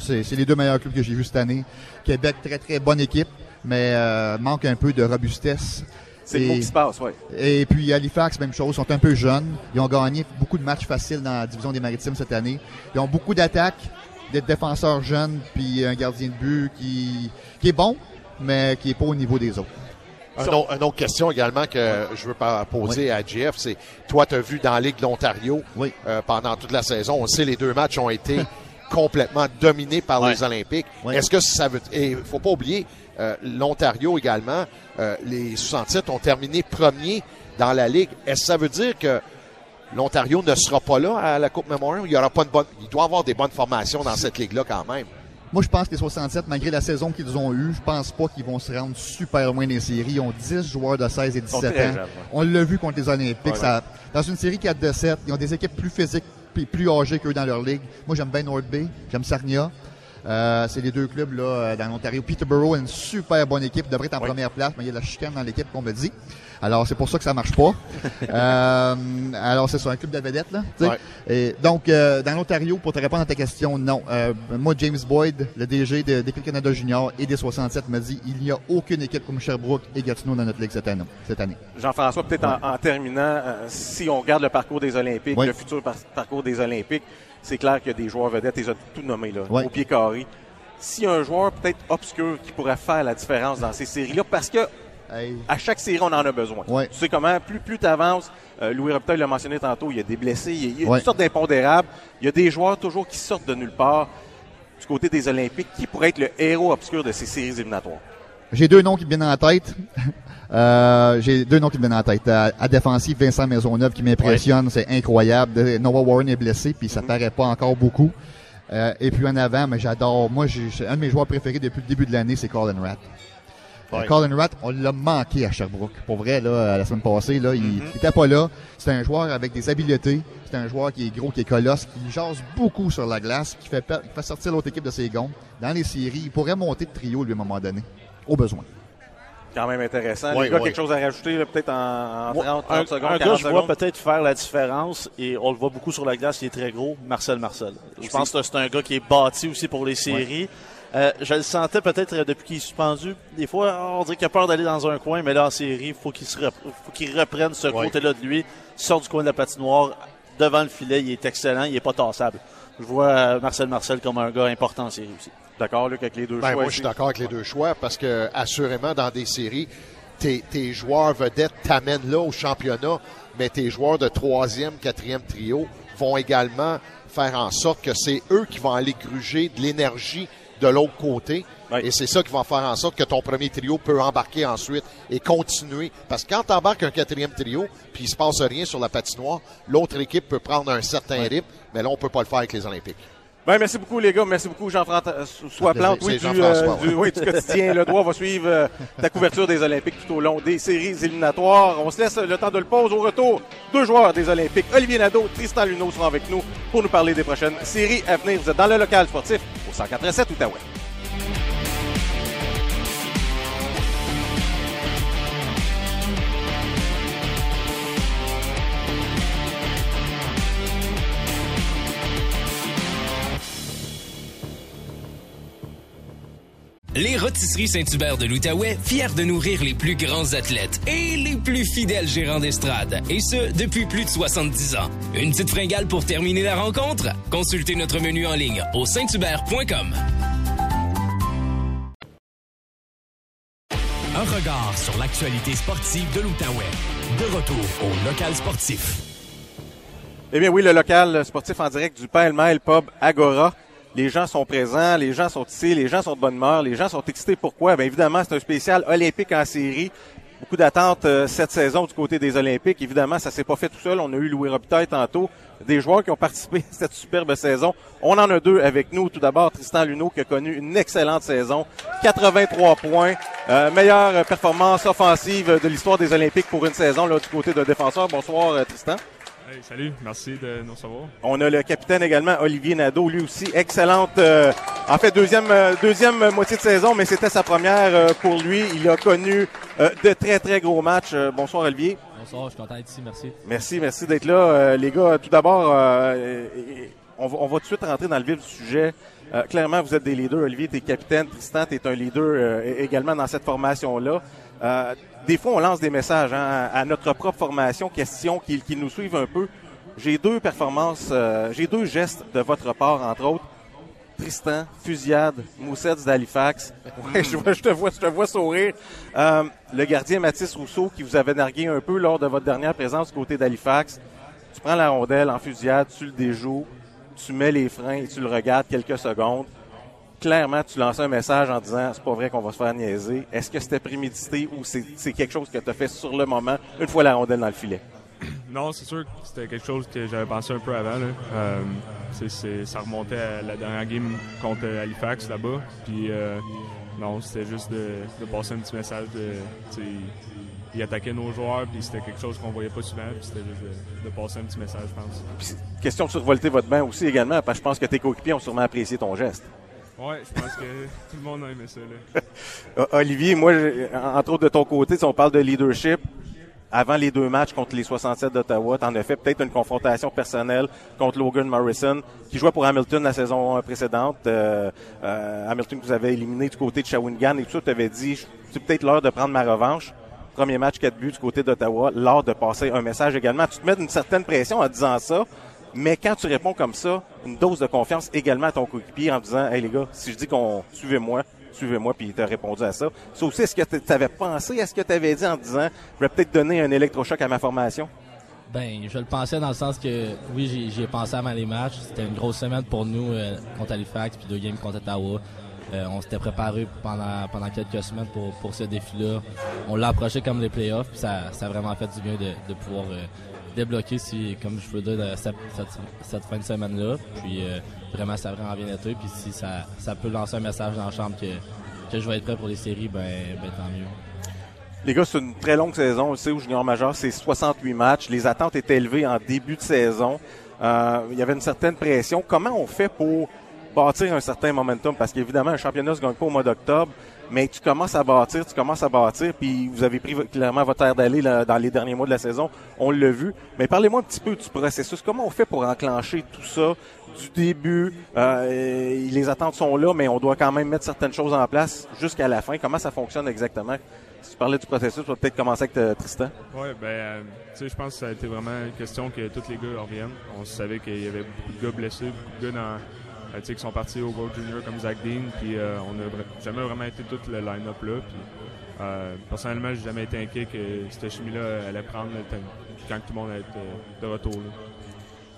C'est, les deux meilleurs clubs que j'ai vus cette année. Québec, très très bonne équipe, mais euh, manque un peu de robustesse. C'est le mot qui se passe, oui. Et puis Halifax, même chose, sont un peu jeunes. Ils ont gagné beaucoup de matchs faciles dans la division des maritimes cette année. Ils ont beaucoup d'attaques, des défenseurs jeunes, puis un gardien de but qui, qui est bon, mais qui est pas au niveau des autres. Un autre- une autre question également que je veux pas poser à JF, c'est toi, tu as vu dans la Ligue de l'Ontario Oui. euh, pendant toute la saison, on sait les deux matchs ont été complètement dominés par les Olympiques. Ouais. Est-ce que ça veut... Et faut pas oublier, euh, l'Ontario également, euh, les 67 ont terminé premier dans la Ligue. Est-ce que ça veut dire que l'Ontario ne sera pas là à la Coupe Memorial? Il y aura pas une bonne... Il doit y avoir des bonnes formations dans cette Ligue-là quand même. Moi, je pense que les 67, malgré la saison qu'ils ont eue, je pense pas qu'ils vont se rendre super loin des séries. Ils ont 10 joueurs de 16 et sont 17 très ans. jeunes, ouais. On l'a vu contre les Olympiques. Ouais, Ça- dans une série 4 de 7, ils ont des équipes plus physiques puis plus âgées qu'eux dans leur ligue. Moi, j'aime bien North Bay, j'aime Sarnia. Euh, c'est les deux clubs là, euh, dans l'Ontario. Peterborough une super bonne équipe, devrait être en première place, mais il y a de la chicane dans l'équipe qu'on me dit. Alors c'est pour ça que ça marche pas. euh, alors c'est sur un club de vedettes là. Ouais. Et donc euh, dans l'Ontario, pour te répondre à ta question, non. Euh, moi James Boyd, le DG de- d'Équipe Canada Junior et des 67 me dit il n'y a aucune équipe comme Sherbrooke et Gatineau dans notre ligue cette année. Cette année. Jean-François, peut-être en, en terminant, euh, si on regarde le parcours des Olympiques, le futur par- parcours des Olympiques, c'est clair qu'il y a des joueurs vedettes, ils ont tout nommé là, au pied carré. S'il y a un joueur peut-être obscur qui pourrait faire la différence dans ces séries-là, parce que Hey. à chaque série, on en a besoin. Ouais. Tu sais comment, plus, plus tu avances, Louis Robitaille l'a mentionné tantôt, il y a des blessés, il y a, Ouais. une sorte d'impondérable. Il y a des joueurs toujours qui sortent de nulle part du côté des Olympiques qui pourraient être le héros obscur de ces séries éliminatoires. J'ai deux noms qui me viennent en tête. Euh, j'ai deux noms qui me viennent en tête. À, à défensif, Vincent Maisonneuve qui m'impressionne, c'est incroyable. Noah Warren est blessé, puis ça paraît pas encore beaucoup. Euh, et puis en avant, mais j'adore. Moi, j'ai- un de mes joueurs préférés depuis le début de l'année, c'est Colin Ratt. Euh, Ouais. Colin Ratt, on l'a manqué à Sherbrooke. Pour vrai, là, la semaine passée, là, il, il était pas là. C'est un joueur avec des habiletés. C'est un joueur qui est gros, qui est colosse, qui jase beaucoup sur la glace, qui fait, qui fait sortir l'autre équipe de ses gonds. Dans les séries, il pourrait monter de trio, lui, à un moment donné. Au besoin. Quand même intéressant. Oui, Les gars, quelque chose à rajouter, là, peut-être en, en Moi, 30, un, 30 secondes, un 40 gars, je vois peut-être faire la différence, et on le voit beaucoup sur la glace, il est très gros, Marcel Marcel. Je Aussi. pense que c'est un gars qui est bâti aussi pour les séries. Euh, je le sentais peut-être euh, depuis qu'il est suspendu. Des fois, on dirait qu'il a peur d'aller dans un coin, mais là, en série, faut qu'il se rep- faut qu'il reprenne ce Ouais. côté-là de lui, sort du coin de la patinoire, devant le filet, il est excellent, il est pas tassable. Je vois euh, Marcel Marcel comme un gars important en série aussi. D'accord, Luc, avec les deux Ben, choix. moi, je suis d'accord avec les deux choix parce que, assurément, dans des séries, tes, tes joueurs vedettes t'amènent là au championnat, mais tes joueurs de troisième, quatrième trio vont également faire en sorte que c'est eux qui vont aller gruger de l'énergie de l'autre côté. Et c'est ça qui va faire en sorte que ton premier trio peut embarquer ensuite et continuer. Parce que quand tu embarques un quatrième trio, puis il se passe rien sur la patinoire, l'autre équipe peut prendre un certain rythme, mais là, on peut pas le faire avec les Olympiques. Ben, merci beaucoup, les gars. Merci beaucoup, Jean-François Plante. C'est Oui, du, euh, du, oui, du quotidien. Le droit va suivre euh, ta couverture des Olympiques tout au long des séries éliminatoires. On se laisse le temps de le pause. Au retour, deux joueurs des Olympiques, Olivier Nadeau, Tristan Luneau seront avec nous pour nous parler des prochaines séries à venir. Vous êtes dans le local sportif au 147 Outaouais. Les rôtisseries Saint-Hubert de l'Outaouais, fiers de nourrir les plus grands athlètes et les plus fidèles gérants d'estrade, et ce, depuis plus de 70 ans. Une petite fringale pour terminer la rencontre? Consultez notre menu en ligne au sainthubert.com. Un regard sur l'actualité sportive de l'Outaouais. De retour au local sportif. Eh bien oui, le local sportif en direct du Pêle-Mêle Pub Agora. Les gens sont présents, les gens sont ici, les gens sont de bonne humeur, les gens sont excités. Pourquoi? Bien évidemment, c'est un spécial olympique en série. Beaucoup d'attentes euh, cette saison du côté des Olympiques. Évidemment, ça s'est pas fait tout seul. On a eu Louis Robitaille tantôt. Des joueurs qui ont participé à cette superbe saison. On en a deux avec nous. Tout d'abord, Tristan Luneau qui a connu une excellente saison. 83 points. Euh, meilleure performance offensive de l'histoire des Olympiques pour une saison là, du côté de défenseur. Bonsoir, euh, Tristan. Hey, salut, merci de nous recevoir. On a le capitaine également, Olivier Nadeau, lui aussi excellente. euh, en fait, deuxième euh, deuxième moitié de saison, mais c'était sa première euh, pour lui. Il a connu euh, de très très gros matchs. Euh, bonsoir Olivier. Bonsoir, je suis content d'être ici, merci. Merci, merci d'être là, Euh, les gars. Tout d'abord, on, va, on va tout de suite rentrer dans le vif du sujet. Euh, clairement, vous êtes des leaders. Olivier, t'es capitaine. Tristan, t'es un leader euh, également dans cette formation-là. Euh, des fois, on lance des messages hein, à notre propre formation, questions qui, qui nous suivent un peu. J'ai deux performances, euh, j'ai deux gestes de votre part, entre autres. Tristan, fusillade, Moussets d'Halifax. Ouais, je, vois- je te vois, je te vois sourire. Euh, le gardien Mathis Rousseau qui vous avait nargué un peu lors de votre dernière présence du côté d'Halifax. Tu prends la rondelle en fusillade, tu le déjoues, tu mets les freins et tu le regardes quelques secondes. Clairement, tu lances un message en disant c'est pas vrai qu'on va se faire niaiser. Est-ce que c'était prémédité ou c'est quelque chose que tu as fait sur le moment, une fois la rondelle dans le filet? Non, c'est sûr que c'était quelque chose que j'avais pensé un peu avant. Là. Euh, ça remontait à la dernière game contre Halifax là-bas. Puis euh, non, c'était juste de, de passer un petit message de. tu sais, Il attaquait nos joueurs, puis c'était quelque chose qu'on voyait pas souvent. Puis c'était juste de, de passer un petit message, je pense. Question de survolter votre banc aussi également, parce que je pense que tes coéquipiers ont sûrement apprécié ton geste. Ouais, je pense que tout le monde a aimé ça. Là. Euh, Olivier, moi, entre autres de ton côté, si on parle de leadership, avant les deux matchs contre les 67 d'Ottawa, t'en as fait peut-être une confrontation personnelle contre Logan Morrison, qui jouait pour Hamilton la saison précédente. Euh, euh, Hamilton que vous avez éliminé du côté de Shawinigan et tout ça, tu avais dit, c'est peut-être l'heure de prendre ma revanche. Premier match, 4 buts du côté d'Ottawa, l'heure de passer un message également. Tu te mets une certaine pression en disant ça, mais quand tu réponds comme ça, une dose de confiance également à ton coéquipier en disant, hey les gars, si je dis qu'on suivez-moi, suivez-moi, puis il t'a répondu à ça. Ça aussi, est-ce que tu avais pensé à ce que tu avais dit en disant, je vais peut-être donner un électrochoc à ma formation? Ben, je le pensais dans le sens que, oui, j'y- j'y ai pensé avant les matchs. C'était une grosse semaine pour nous euh, contre Halifax, puis deux games contre Ottawa. Euh, on s'était préparé pendant, pendant quelques semaines pour, pour ce défi-là. On l'a approché comme les playoffs, puis ça, ça a vraiment fait du bien de, de pouvoir euh, débloquer, si, comme je peux dire, cette, cette, fin de semaine-là. Puis euh, vraiment, ça vraiment bien été. Puis si ça, ça peut lancer un message dans la chambre que, que je vais être prêt pour les séries, ben, ben tant mieux. Les gars, c'est une très longue saison. On le au junior majeur, c'est 68 matchs. Les attentes étaient élevées en début de saison. Euh, il y avait une certaine pression. Comment on fait pour bâtir un certain momentum? Parce qu'évidemment, un championnat se gagne pas au mois d'octobre, mais tu commences à bâtir, tu commences à bâtir, puis vous avez pris clairement votre air d'aller dans les derniers mois de la saison. On l'a vu. Mais parlez-moi un petit peu du processus. Comment on fait pour enclencher tout ça du début? Euh, les attentes sont là, mais on doit quand même mettre certaines choses en place jusqu'à la fin. Comment ça fonctionne exactement? Si tu parlais du processus, on va peut-être commencer avec euh, Tristan. Oui, ben, euh, tu sais, je pense que ça a été vraiment une question que tous les gars reviennent. On savait qu'il y avait beaucoup de gars blessés, beaucoup de gars dans, tu sais, qui sont partis au World Junior comme Zach Dean, puis euh, on n'a jamais vraiment été tout le line-up là. Puis, euh, personnellement, j'ai jamais été inquiet que cette chimie-là allait prendre le temps quand tout le monde allait être euh, de retour. là.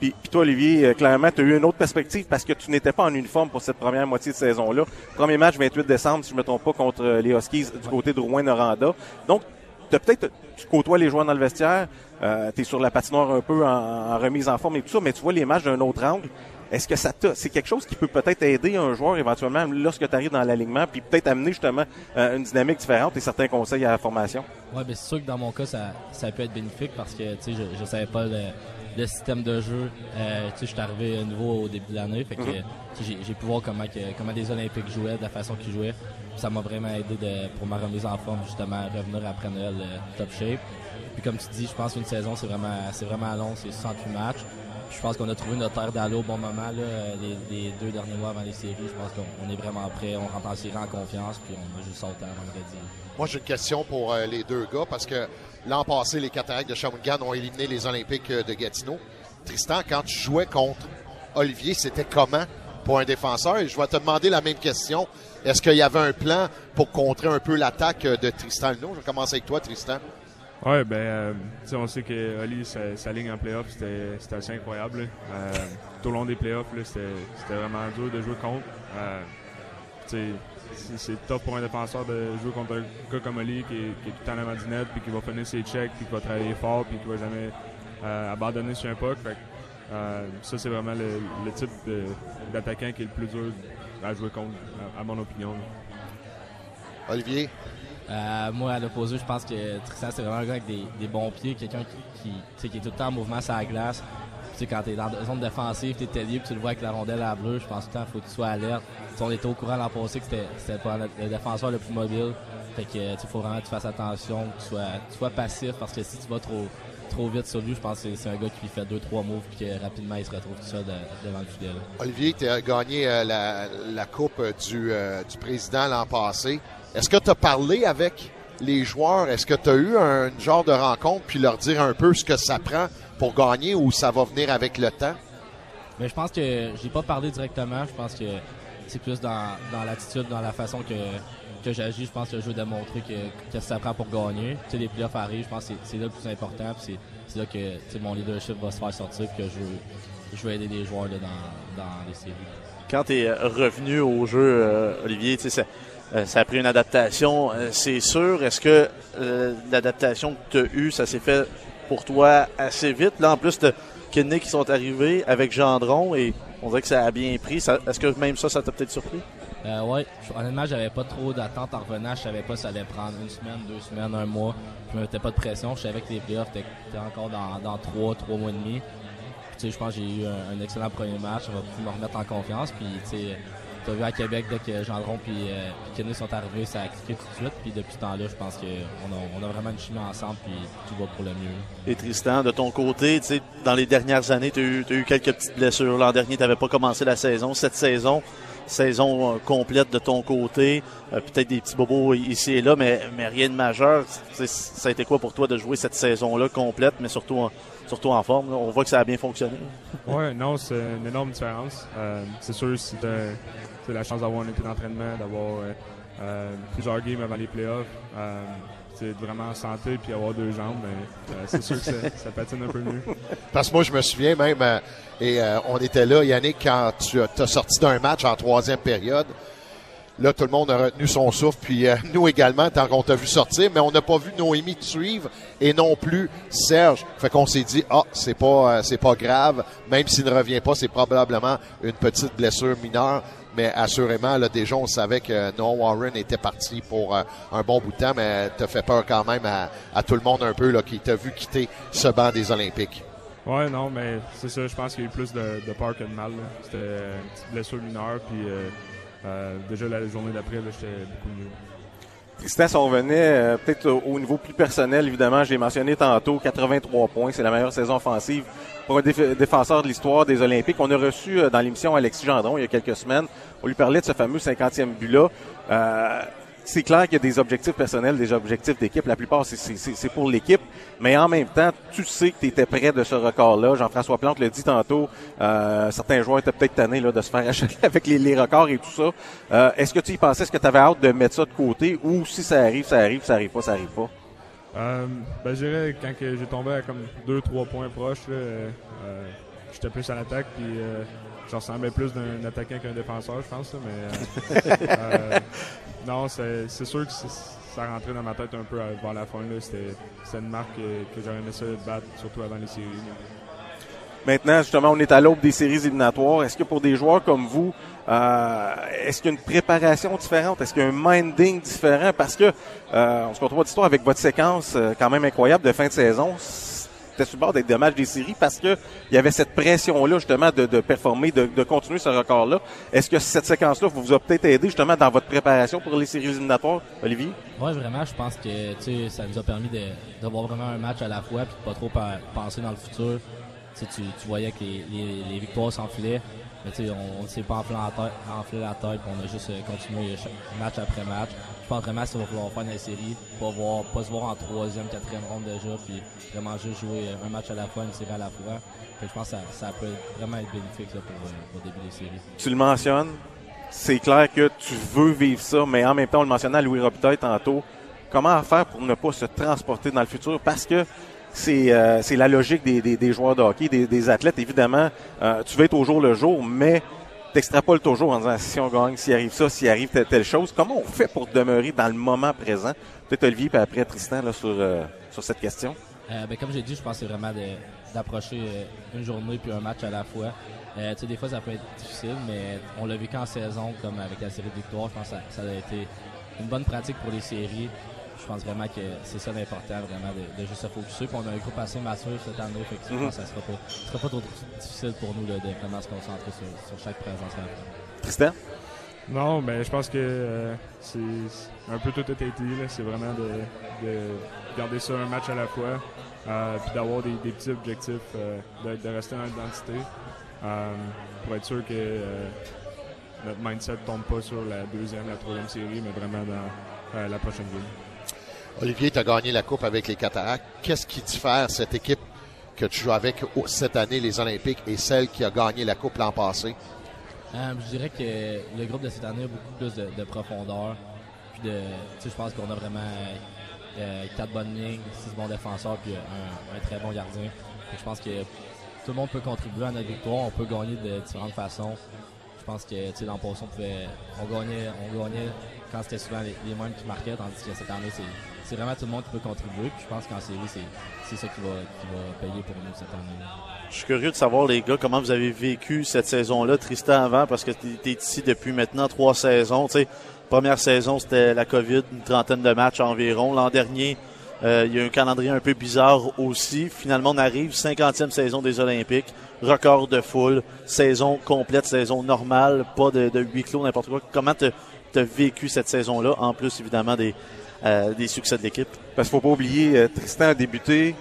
Puis, puis toi, Olivier, euh, clairement, tu as eu une autre perspective parce que tu n'étais pas en uniforme pour cette première moitié de saison-là. Premier match, 28 décembre, si je ne me trompe pas, contre euh, les Huskies du côté de Rouen-Noranda. Donc, peut-être, tu côtoies les joueurs dans le vestiaire, euh, tu es sur la patinoire un peu en remise en forme et tout ça, mais tu vois les matchs d'un autre angle. Est-ce que ça c'est quelque chose qui peut peut-être aider un joueur éventuellement lorsque tu arrives dans l'alignement, puis peut-être amener justement euh, une dynamique différente et certains conseils à la formation? Ouais, ben c'est sûr que dans mon cas, ça, ça peut être bénéfique parce que tu sais, je, je savais pas le, le système de jeu. Euh, tu sais, je suis arrivé nouveau au début de l'année, fait que Mhm. j'ai, pu voir comment que, comment les Olympiques jouaient, de la façon qu'ils jouaient. Ça m'a vraiment aidé de, pour ma remise en forme, justement, à revenir après Noël euh, top shape. Puis comme tu dis, je pense qu'une saison, c'est vraiment, c'est vraiment long, c'est 68 matchs. Je pense qu'on a trouvé notre terre d'aller au bon moment, euh, les, deux derniers mois avant les séries. Je pense qu'on on est vraiment prêt, on rentre en série en confiance, puis on a juste sauté à vendredi. Moi, j'ai une question pour euh, les deux gars parce que l'an passé, les Cataractes de Shawinigan ont éliminé les Olympiques euh, de Gatineau. Tristan, quand tu jouais contre Olivier, c'était comment pour un défenseur? Et je vais te demander la même question. Est-ce qu'il y avait un plan pour contrer un peu l'attaque de Tristan Leno? Je vais commencer avec toi, Tristan. Ouais, ben, euh, on sait que Oli, sa, ligne en playoff, c'était assez incroyable. Euh, tout au long des playoffs, c'était vraiment dur de jouer contre. Euh, c'est- top pour un défenseur de jouer contre un gars comme Oli qui est, tout en puis qui va finir ses checks, puis qui va travailler fort, puis qui va jamais euh, abandonner sur un puck. Euh, ça, c'est vraiment le, type d'attaquant qui est le plus dur à jouer contre, à, mon opinion. Olivier? Euh, moi, à l'opposé, je pense que Tristan, c'est vraiment un gars avec des, bons pieds, quelqu'un qui, qui, qui est tout le temps en mouvement sur la glace. Tu sais, quand t'es dans la zone défensive, t'es libre, puis tu le vois avec la rondelle à la bleue, je pense tout le temps faut que tu sois alerte. Tu sais, on était au courant l'an passé que c'était le, défenseur le plus mobile. Fait que, tu faut vraiment que tu fasses attention, que tu sois, passif, parce que si tu vas trop, trop vite sur lui, je pense que c'est- un gars qui fait deux, trois moves, puis que rapidement, il se retrouve tout seul de- devant le là. Olivier, tu as gagné euh, la, Coupe euh, du Président l'an passé. Est-ce que tu as parlé avec les joueurs? Est-ce que tu as eu un genre de rencontre puis leur dire un peu ce que ça prend pour gagner ou ça va venir avec le temps? Mais je pense que j'ai pas parlé directement. Je pense que c'est plus dans, dans l'attitude, dans la façon que, que j'agis. Je pense que je veux démontrer que, que ça prend pour gagner. Tu sais, les playoffs arrivent. Je pense que c'est- là le plus important. C'est c'est là que tu sais, mon leadership va se faire sortir. puis que je veux, je veux aider les joueurs là, dans, dans les séries. quand tu es revenu au jeu, euh, Olivier, tu sais, ça, euh, ça a pris une adaptation, euh, c'est sûr. Est-ce que euh, l'adaptation que tu as eue, ça s'est fait pour toi assez vite? Là, en plus, de Kidney qui sont arrivés avec Gendron et on dirait que ça a bien pris. Est-ce que même ça, ça t'a peut-être surpris? Euh, ouais, honnêtement, j'avais pas trop d'attente en revenant. Je savais pas si ça allait prendre une semaine, deux semaines, un mois. Je me mettais pas de pression. Je savais que les playoffs étaient encore dans, dans trois, trois mois et demi. Puis, je pense que j'ai eu un, excellent premier match. Ça va pu me remettre en confiance. Puis, as vu à Québec, dès que Gendron puis, euh, puis Kenny sont arrivés, ça a cliqué tout de suite. Puis depuis ce temps-là, je pense qu'on a, on a vraiment une chimie ensemble puis tout va pour le mieux. Et Tristan, de ton côté, tu sais, dans les dernières années, tu as eu, t'as eu quelques petites blessures. L'an dernier, tu n'avais pas commencé la saison. Cette saison, saison euh, complète de ton côté, euh, peut-être des petits bobos ici et là, mais, mais rien de majeur. Ça a été quoi pour toi de jouer cette saison-là complète, mais surtout en, surtout en forme? là? On voit que ça a bien fonctionné. Ouais, non, c'est une énorme différence. Euh, c'est sûr, si tu as la chance d'avoir un été d'entraînement, d'avoir euh, euh, plusieurs games avant les playoffs, euh, c'est vraiment en santé puis avoir deux jambes, mais, c'est sûr que ça, ça patine un peu mieux. Parce que moi, je me souviens même, et on était là, Yannick, quand tu as sorti d'un match en troisième période. Là, tout le monde a retenu son souffle, puis euh, nous également, tant qu'on t'a vu sortir, mais on n'a pas vu Noémie te suivre et non plus Serge. Fait qu'on s'est dit, ah, c'est pas, euh, c'est pas grave, même s'il ne revient pas, c'est probablement une petite blessure mineure. Mais assurément, là, déjà, on savait que Noah Warren était parti pour euh, un bon bout de temps, mais t'as fait peur quand même à, à tout le monde un peu là, qui t'a vu quitter ce banc des Olympiques. Ouais, non, mais c'est ça, je pense qu'il y a eu plus de, de peur que de mal. C'était une petite blessure mineure, puis euh, euh, déjà la journée d'après, là, j'étais beaucoup mieux. Tristan, si on revenait euh, peut-être au, au niveau plus personnel, évidemment, j'ai mentionné tantôt 83 points, c'est la meilleure saison offensive pour un déf- défenseur de l'histoire des Olympiques. On a reçu euh, dans l'émission Alexis Gendron il y a quelques semaines. On lui parlait de ce fameux 50e but-là. Euh, c'est clair qu'il y a des objectifs personnels, des objectifs d'équipe. La plupart, c'est- pour l'équipe. Mais en même temps, tu sais que tu étais de ce record-là. Jean-François Plante l'a dit tantôt. euh, certains joueurs étaient peut-être tannés là, de se faire acheter avec les, les records et tout ça. Euh, Est-ce que tu y pensais? Est-ce que tu avais hâte de mettre ça de côté? Ou si ça arrive, ça arrive, ça arrive pas, ça arrive pas? Euh, ben, je dirais quand que j'ai tombé à comme 2-3 points proches, là, euh, euh, j'étais plus à l'attaque, puis euh, je ressemblais plus d'un attaquant qu'un défenseur, je pense. là, mais euh, euh, non, c'est c'est sûr que ça rentrait dans ma tête un peu vers la fin. là. C'était c'était une marque que, que j'aurais aimé ça battre, surtout avant les séries. là. Maintenant, justement, on est à l'aube des séries éliminatoires. Est-ce que pour des joueurs comme vous, euh, est-ce qu'il y a une préparation différente? Est-ce qu'il y a un minding différent? Parce que euh, on se retrouve d'histoire avec votre séquence euh, quand même incroyable de fin de saison. C'était sur le bord d'être dommage des séries parce que il y avait cette pression-là, justement, de, de performer, de, de continuer ce record-là. Est-ce que cette séquence-là vous a peut-être aidé, justement, dans votre préparation pour les séries éliminatoires, Olivier? Ouais, vraiment, je pense que tu sais, ça nous a permis de, de voir vraiment un match à la fois puis de pas trop penser dans le futur. Tu, tu, tu voyais que les, les, les victoires s'enfilaient, mais tu sais, on ne s'est pas enflé la tête, enflé on a juste euh, continué match après match. Je pense vraiment ça va falloir faire dans les séries, pas, voir, pas se voir en troisième, quatrième ronde déjà, puis vraiment juste jouer euh, un match à la fois, une série à la fois. Je pense que ça, ça peut vraiment être bénéfique là, euh, pour le début des séries. tu le mentionnes, c'est clair que tu veux vivre ça, mais en même temps, on le mentionnait à Louis Robitaille tantôt, comment faire pour ne pas se transporter dans le futur? Parce que c'est euh, c'est la logique des, des, joueurs de hockey, des, des athlètes, évidemment. Euh, tu veux être au jour le jour, mais t'extrapoles toujours en disant si on gagne, s'il arrive ça, s'il arrive telle, chose. Comment on fait pour demeurer dans le moment présent? Peut-être Olivier, puis après Tristan, sur, euh, sur cette question. Ben, comme j'ai dit, je pense que c'est vraiment d'approcher une journée puis un match à la fois. Euh, des fois, ça peut être difficile, mais on l'a vu qu'en saison, comme avec la série de victoires, je pense que ça, ça a été une bonne pratique pour les séries. Je pense vraiment que c'est ça l'important, vraiment, de, de juste se focuser. Puis on a un groupe assez mature cette année, fait que je Mhm. pense que ça sera pas, ça sera pas trop difficile pour nous là, de vraiment se concentrer sur, sur chaque présence. Tristan? Non, mais je pense que euh, c'est un peu tout a été. C'est vraiment de, de garder ça un match à la fois, euh, puis d'avoir des, des petits objectifs, euh, de, de rester dans l'identité, euh, pour être sûr que euh, notre mindset tombe pas sur la deuxième, la troisième série, mais vraiment dans euh, la prochaine game. Olivier, tu as gagné la Coupe avec les Cataractes. Qu'est-ce qui diffère cette équipe que tu joues avec cette année, les Olympiques, et celle qui a gagné la Coupe l'an passé? Euh, je dirais que le groupe de cette année a beaucoup plus de, de profondeur. Puis de, je pense qu'on a vraiment euh, quatre bonnes lignes, six bons défenseurs, puis un, très bon gardien. Je pense que tout le monde peut contribuer à notre victoire. On peut gagner de différentes façons. Je pense que l'an passé, on, pouvait, on gagnait, quand c'était souvent les, les mêmes qui marquaient, tandis que cette année, c'est, c'est vraiment tout le monde qui peut contribuer. Je pense qu'en série, c'est, ça qui va, qui va payer pour nous cette année. Je suis curieux de savoir, les gars, comment vous avez vécu cette saison-là, Tristan, avant, parce que tu es ici depuis maintenant trois saisons. Première saison, c'était la COVID, une trentaine de matchs environ. L'an dernier, Euh, il y a un calendrier un peu bizarre aussi. Finalement, on arrive, 50e saison des Olympiques, record de foule, saison complète, saison normale, pas de, de huis clos, n'importe quoi. Comment tu as vécu cette saison-là, en plus évidemment des, euh, des succès de l'équipe? Parce qu'il faut pas oublier, euh, Tristan a débuté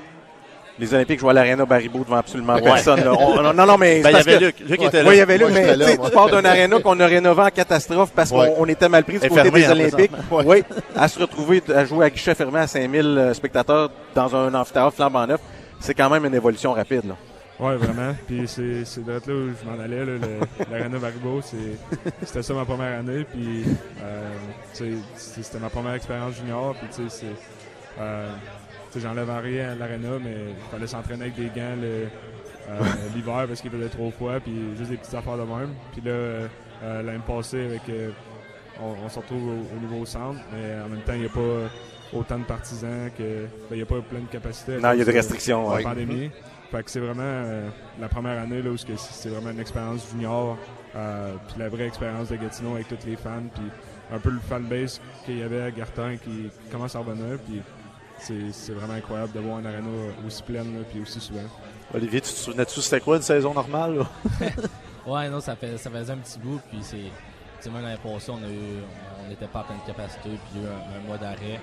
les Olympiques jouaient à l'Arena Baribeau devant absolument personne. là. On- non, non, mais. Ben, il y avait que- Luc. Luc était là. Oui, il y avait Luc, Moi, mais là, tu pars d'un Arena qu'on a rénové en catastrophe parce Ouais. qu'on on était mal pris du Et côté fermé, des Olympiques. présentement. Oui, à se retrouver à jouer à guichet fermé à 5000 euh, spectateurs dans un amphithéâtre flambant neuf, c'est quand même une évolution rapide. Là. Ouais, vraiment. Puis c'est c'est de là où je m'en allais, là, le- l'Arena c'est- C'était ça ma première année. Puis euh, c'était ma première expérience junior. Puis tu sais, euh, j'enlève en rien à l'Arena, mais il fallait s'entraîner avec des gants le- euh, l'hiver parce qu'il faisait trop froid. Puis juste des petites affaires de même. Puis là, l'année passée, avec, on, on se retrouve au, au niveau centre, mais en même temps, il n'y a pas autant de partisans que. ben, Il n'y a pas plein de capacités. à Non, il y a des restrictions. ouais. la pandémie. Fait que c'est vraiment euh, la première année là, où c'est vraiment une expérience junior, euh, puis la vraie expérience de Gatineau avec tous les fans, puis un peu le fanbase qu'il y avait à Gartin qui, commence à revenir, puis c'est c'est vraiment incroyable de voir une arena aussi pleine, là, puis aussi souvent. Olivier, tu te souvenais-tu c'était quoi une saison normale? là? Ouais, non, ça, fait, ça faisait un petit bout, puis c'est. Même l'année passée. On n'était pas à pleine capacité, puis il y a eu un, un mois d'arrêt.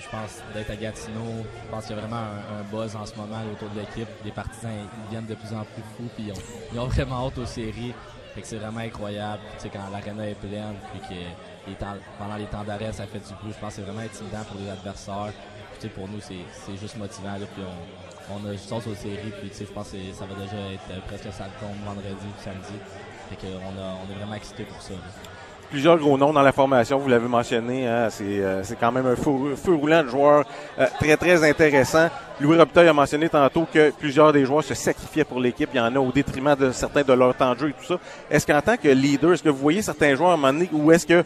Je pense d'être à Gatineau, je pense qu'il y a vraiment un, buzz en ce moment autour de l'équipe. Les partisans ils viennent de plus en plus fous, puis ils ont, vraiment hâte aux séries. C'est vraiment incroyable. Tu sais, quand l'arena est pleine, puis que pendant les temps d'arrêt, ça fait du bruit. Je pense que c'est vraiment intimidant pour les adversaires. Pour nous, c'est juste motivant. Là, puis on, a juste aux séries. Puis je pense que ça va déjà être presque ça vendredi puis samedi. On, est vraiment excités pour ça. Plusieurs gros noms dans la formation, vous l'avez mentionné. hein, c'est euh, c'est quand même un feu, feu roulant de joueurs euh, très, très intéressant. Louis Robitaille a mentionné tantôt que plusieurs des joueurs se sacrifiaient pour l'équipe. Il y en a au détriment de certains de leur temps de jeu et tout ça. Est-ce qu'en tant que leader, est-ce que vous voyez certains joueurs à un moment donné ou est-ce que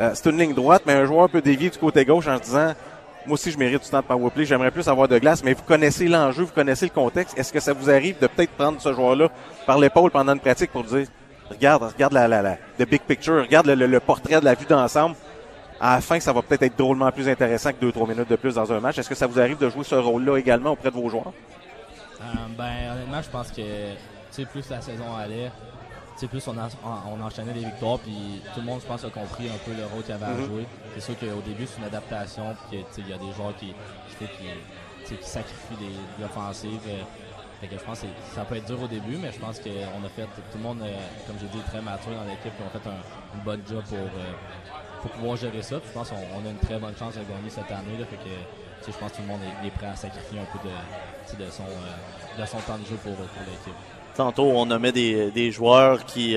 euh, c'est une ligne droite, mais un joueur peut dévier du côté gauche en se disant moi aussi, je mérite du temps de powerplay. J'aimerais plus avoir de glace, mais vous connaissez l'enjeu, vous connaissez le contexte. Est-ce que ça vous arrive de peut-être prendre ce joueur-là par l'épaule pendant une pratique pour dire Regarde, regarde la, la, la the big picture, regarde le, le- le portrait de la vue d'ensemble. À la fin, ça va peut-être être drôlement plus intéressant que 2-3 minutes de plus dans un match. Est-ce que ça vous arrive de jouer ce rôle-là également auprès de vos joueurs? Euh, ben, honnêtement, je pense que plus la saison allait, plus on, a- on, on enchaînait des victoires, puis tout le monde, je pense, a compris un peu le rôle qu'il avait à Mhm. jouer. C'est sûr qu'au début, c'est une adaptation, puis il y a des joueurs qui, qui, qui, sacrifient des, l'offensive. euh, je pense que ça peut être dur au début, mais je pense qu'on a fait, tout le monde, euh, comme j'ai dit, est très mature dans l'équipe, puis on a fait un, bonne job pour, euh, pour pouvoir gérer ça. Je pense qu'on on a une très bonne chance de gagner cette année. Là, je pense que tout le monde est, prêt à sacrifier un peu de, euh, son temps de jeu pour, l'équipe. Tantôt, on nommait des, des joueurs qui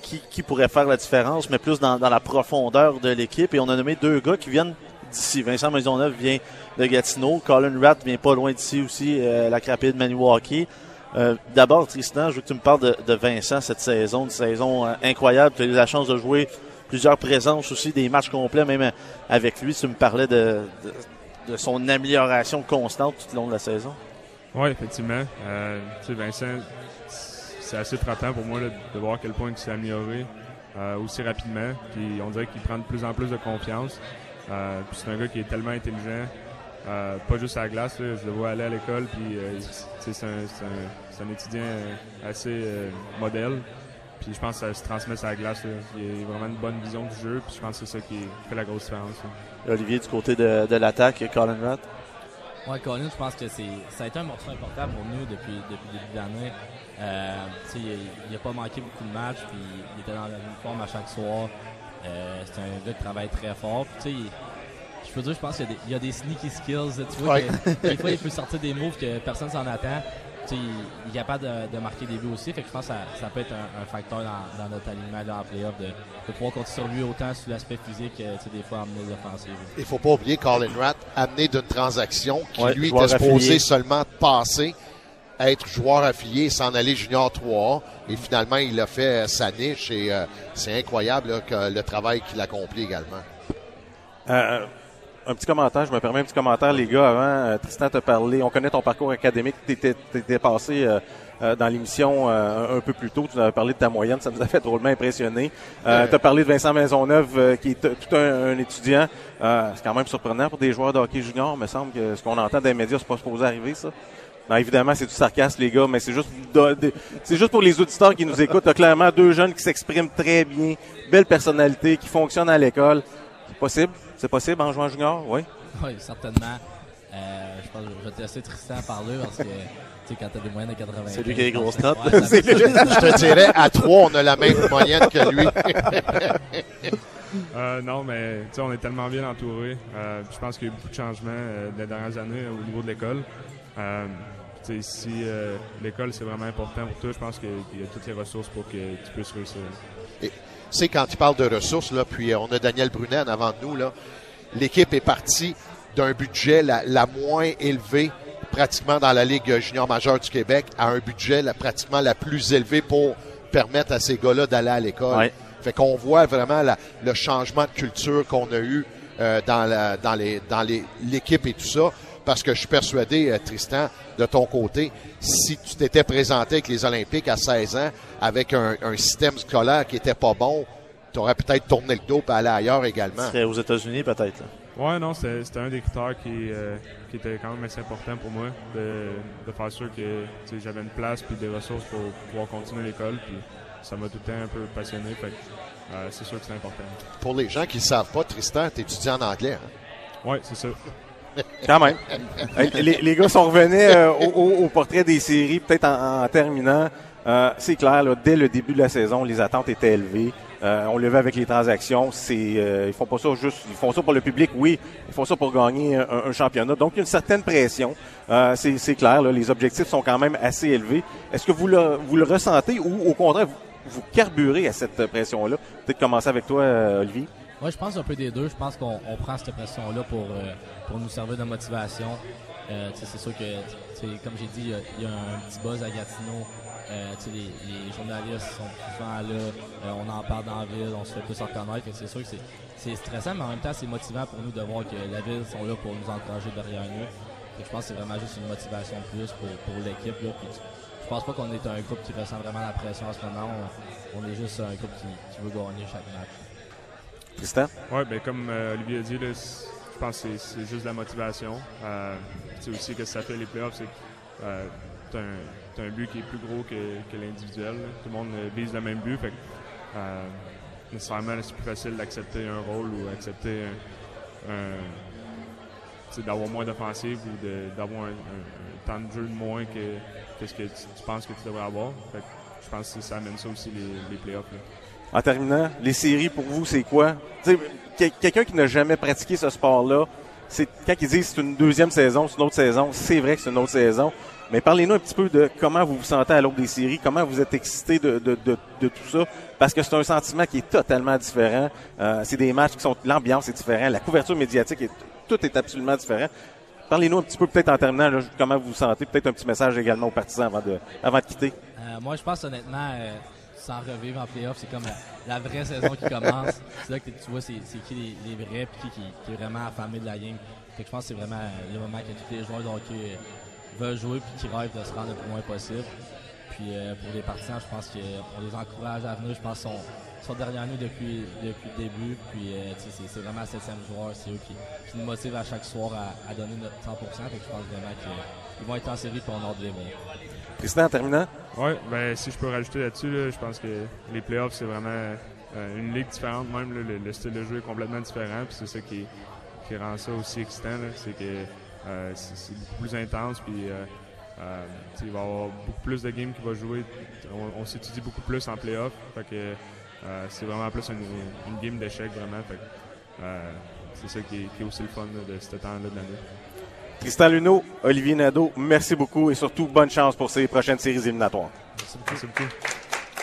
qui, qui pourrait faire la différence, mais plus dans, dans la profondeur de l'équipe. Et on a nommé deux gars qui viennent d'ici. Vincent Maisonneuve vient de Gatineau. Colin Ratt vient pas loin d'ici aussi, euh, la Crapide Maniwaki. Euh, D'abord, Tristan, je veux que tu me parles de, Vincent cette saison, une saison euh, incroyable. Tu as eu la chance de jouer plusieurs présences aussi, des matchs complets, même euh, avec lui. Tu me parlais de, son amélioration constante tout au long de la saison. Oui, effectivement. Tu sais, Vincent, c'est assez frappant pour moi de voir à quel point il s'est amélioré aussi rapidement. Puis on dirait qu'il prend de plus en plus de confiance. Euh, puis c'est un gars qui est tellement intelligent, euh, pas juste à la glace. là. je le vois aller à l'école, puis euh, c'est un, étudiant assez euh, modèle. Puis je pense que ça se transmet sur la glace. là. Il a vraiment une bonne vision du jeu, puis je pense que c'est ça qui fait la grosse différence. là. Olivier, du côté de, de l'attaque, Colin Ratt. Ouais, Colin, je pense que c'est ça a été un morceau important pour nous depuis, depuis le début de l'année. Euh, tu sais, il n'a pas manqué beaucoup de matchs, puis il était dans l'uniforme à chaque soir. Euh, c'est un gars qui travaille très fort. Puis, tu sais, je peux dire, je pense qu'il y a des, il y a des sneaky skills. Tu vois, Ouais. que des fois, il peut sortir des moves que personne s'en attend. Tu sais, il, il est capable de, de marquer des buts aussi. Fait que je pense que ça, ça peut être un, un facteur dans, dans notre alignement là, en playoff de, de pouvoir compter sur lui autant sur l'aspect physique, euh, tu sais, des fois amener l'offensive. Il faut pas oublier Colin Ratt, amené d'une transaction qui, Ouais, lui, était supposé seulement passer, être joueur affilié et s'en aller junior 3 Et finalement, il a fait euh, sa niche et euh, c'est incroyable là, que le travail qu'il accomplit également. Euh, un petit commentaire, je me permets un petit commentaire, les gars, avant. Tristan t'a parlé, on connaît ton parcours académique, tu étais, passé euh, dans l'émission un peu plus tôt, tu nous avais parlé de ta moyenne, ça nous a fait drôlement impressionné. tu as parlé de Vincent Maisonneuve, qui est tout un, étudiant. c'est quand même surprenant pour des joueurs de hockey junior, me semble que ce qu'on entend des médias, c'est pas supposé arriver, ça. Non, évidemment, c'est du sarcasme, les gars, mais c'est juste, c'est juste pour les auditeurs qui nous écoutent. T'as clairement deux jeunes qui s'expriment très bien, belle personnalité, qui fonctionnent à l'école. C'est possible? C'est possible en jouant junior? Oui? Oui, certainement. Euh, je pense que je vais te laisser Tristan parler parce que tu sais, quand t'as des moyennes de 80. C'est lui qui a les grosses notes. je te dirais, à trois, on a la même moyenne que lui. euh, non, mais on est tellement bien entouré. Euh, je pense qu'il y a eu beaucoup de changements euh, des dernières années au niveau de l'école. Si euh, l'école, c'est vraiment important pour toi, je pense qu'il y a toutes les ressources pour que tu puisses réussir. Tu sais, quand tu parles de ressources, là, puis euh, on a Daniel Brunet en avant de nous, là, l'équipe est partie d'un budget la, moins élevé pratiquement dans la Ligue junior majeure du Québec à un budget pratiquement la plus élevée pour permettre à ces gars-là d'aller à l'école. Fait qu'on voit vraiment le changement de culture qu'on a eu euh, dans, la, dans, les, dans l'équipe et tout ça parce que je suis persuadé, euh, Tristan, de ton côté, si tu t'étais présenté avec les Olympiques à 16 ans avec un, système scolaire qui était pas bon, tu aurais peut-être tourné le dos et aller ailleurs également. C'était aux États-Unis peut-être. Oui, non, c'était un des critères euh, qui, était quand même assez important pour moi, de, faire sûr que j'avais une place et des ressources pour pouvoir continuer l'école. Puis ça m'a tout le temps un peu passionné. Euh, c'est sûr que c'est important. Pour les gens qui ne savent pas, Tristan, tu étudies en anglais. Hein? Oui, c'est ça. Quand même. les, gars sont revenus euh, au, portrait des séries, peut-être en, terminant. Euh, c'est clair, dès le début de la saison, les attentes étaient élevées. Euh, on le voit avec les transactions. C'est, ils font pas ça juste, ils font ça pour le public, oui. Ils font ça pour gagner un, championnat. Donc, il y a une certaine pression. c'est, clair, les objectifs sont quand même assez élevés. Est-ce que vous le, vous le ressentez ou au contraire, vous, vous carburez à cette pression-là? Peut-être commencer avec toi, Olivier. Moi, je pense un peu des deux. Je pense qu'on prend cette pression-là pour, euh, pour nous servir de motivation. Euh, c'est sûr que, comme j'ai dit, il y, a un petit buzz à Gatineau. Euh, les, les, journalistes sont souvent là, euh, on en parle dans la ville, on se fait plus reconnaître. C'est sûr que c'est stressant, mais en même temps, c'est motivant pour nous de voir que la ville sont là pour nous encourager derrière nous. Je pense que c'est vraiment juste une motivation plus pour, pour l'équipe. Je pense pas qu'on est un groupe qui ressent vraiment la pression en ce moment. On, est juste un groupe qui, qui veut gagner chaque match. Oui, ben, comme euh, Olivier a dit, je pense que c'est juste la motivation. Euh, c'est aussi que ça fait les playoffs, c'est que euh, tu as, un but qui est plus gros que, l'individuel. Tout le monde vise le même but. Nécessairement, c'est plus facile d'accepter un rôle ou accepter d'avoir moins d'offensive ou d'avoir un, temps de jeu de moins que, ce que tu, penses que tu devrais avoir. je pense que ça amène ça aussi les playoffs. En terminant, les séries pour vous, c'est quoi? Quelqu'un qui n'a jamais pratiqué ce sport-là, quand ils disent c'est une deuxième saison, c'est une autre saison, c'est vrai que c'est une autre saison. Mais parlez-nous un petit peu de comment vous vous sentez à l'aube des séries, comment vous êtes excité de, tout ça, parce que c'est un sentiment qui est totalement différent. Euh, c'est des matchs qui sont, l'ambiance est différente, la couverture médiatique, est, tout est absolument différent. Parlez-nous un petit peu peut-être en terminant comment vous vous sentez, peut-être un petit message également aux partisans avant de, avant de quitter. Euh, moi, je pense honnêtement, euh, sans revivre en playoff. C'est comme la, vraie saison qui commence. C'est là que tu vois c'est, qui les, vrais puis qui, est vraiment affamé de la game. Je pense que c'est vraiment le moment que tous les joueurs de hockey veulent jouer puis qui rêvent de se rendre le plus loin possible. Puis euh, pour les partisans, je pense qu'on les encourage à venir. Je pense sont, derrière nous depuis, depuis le début. Puis euh, c'est, vraiment le septième joueur. C'est eux qui, nous motivent à chaque soir à, donner notre 100%. Fait je pense vraiment qu'ils vont être en série pour on a de les. Tristan, en terminant? Oui, ben, si je peux rajouter là-dessus, je pense que les playoffs, c'est vraiment euh, une ligue différente. Même le, style de jeu est complètement différent. Puis c'est ça qui, rend ça aussi excitant. C'est que euh, c'est beaucoup plus intense. Puis euh, il va y avoir beaucoup plus de games qui vont jouer. On, s'étudie beaucoup plus en playoff. Fait que c'est vraiment plus une, game d'échecs, vraiment. c'est ça qui est, aussi le fun de ce temps-là de l'année. Tristan Luneau, Olivier Nadeau, merci beaucoup et surtout bonne chance pour ces prochaines séries éliminatoires. Merci beaucoup.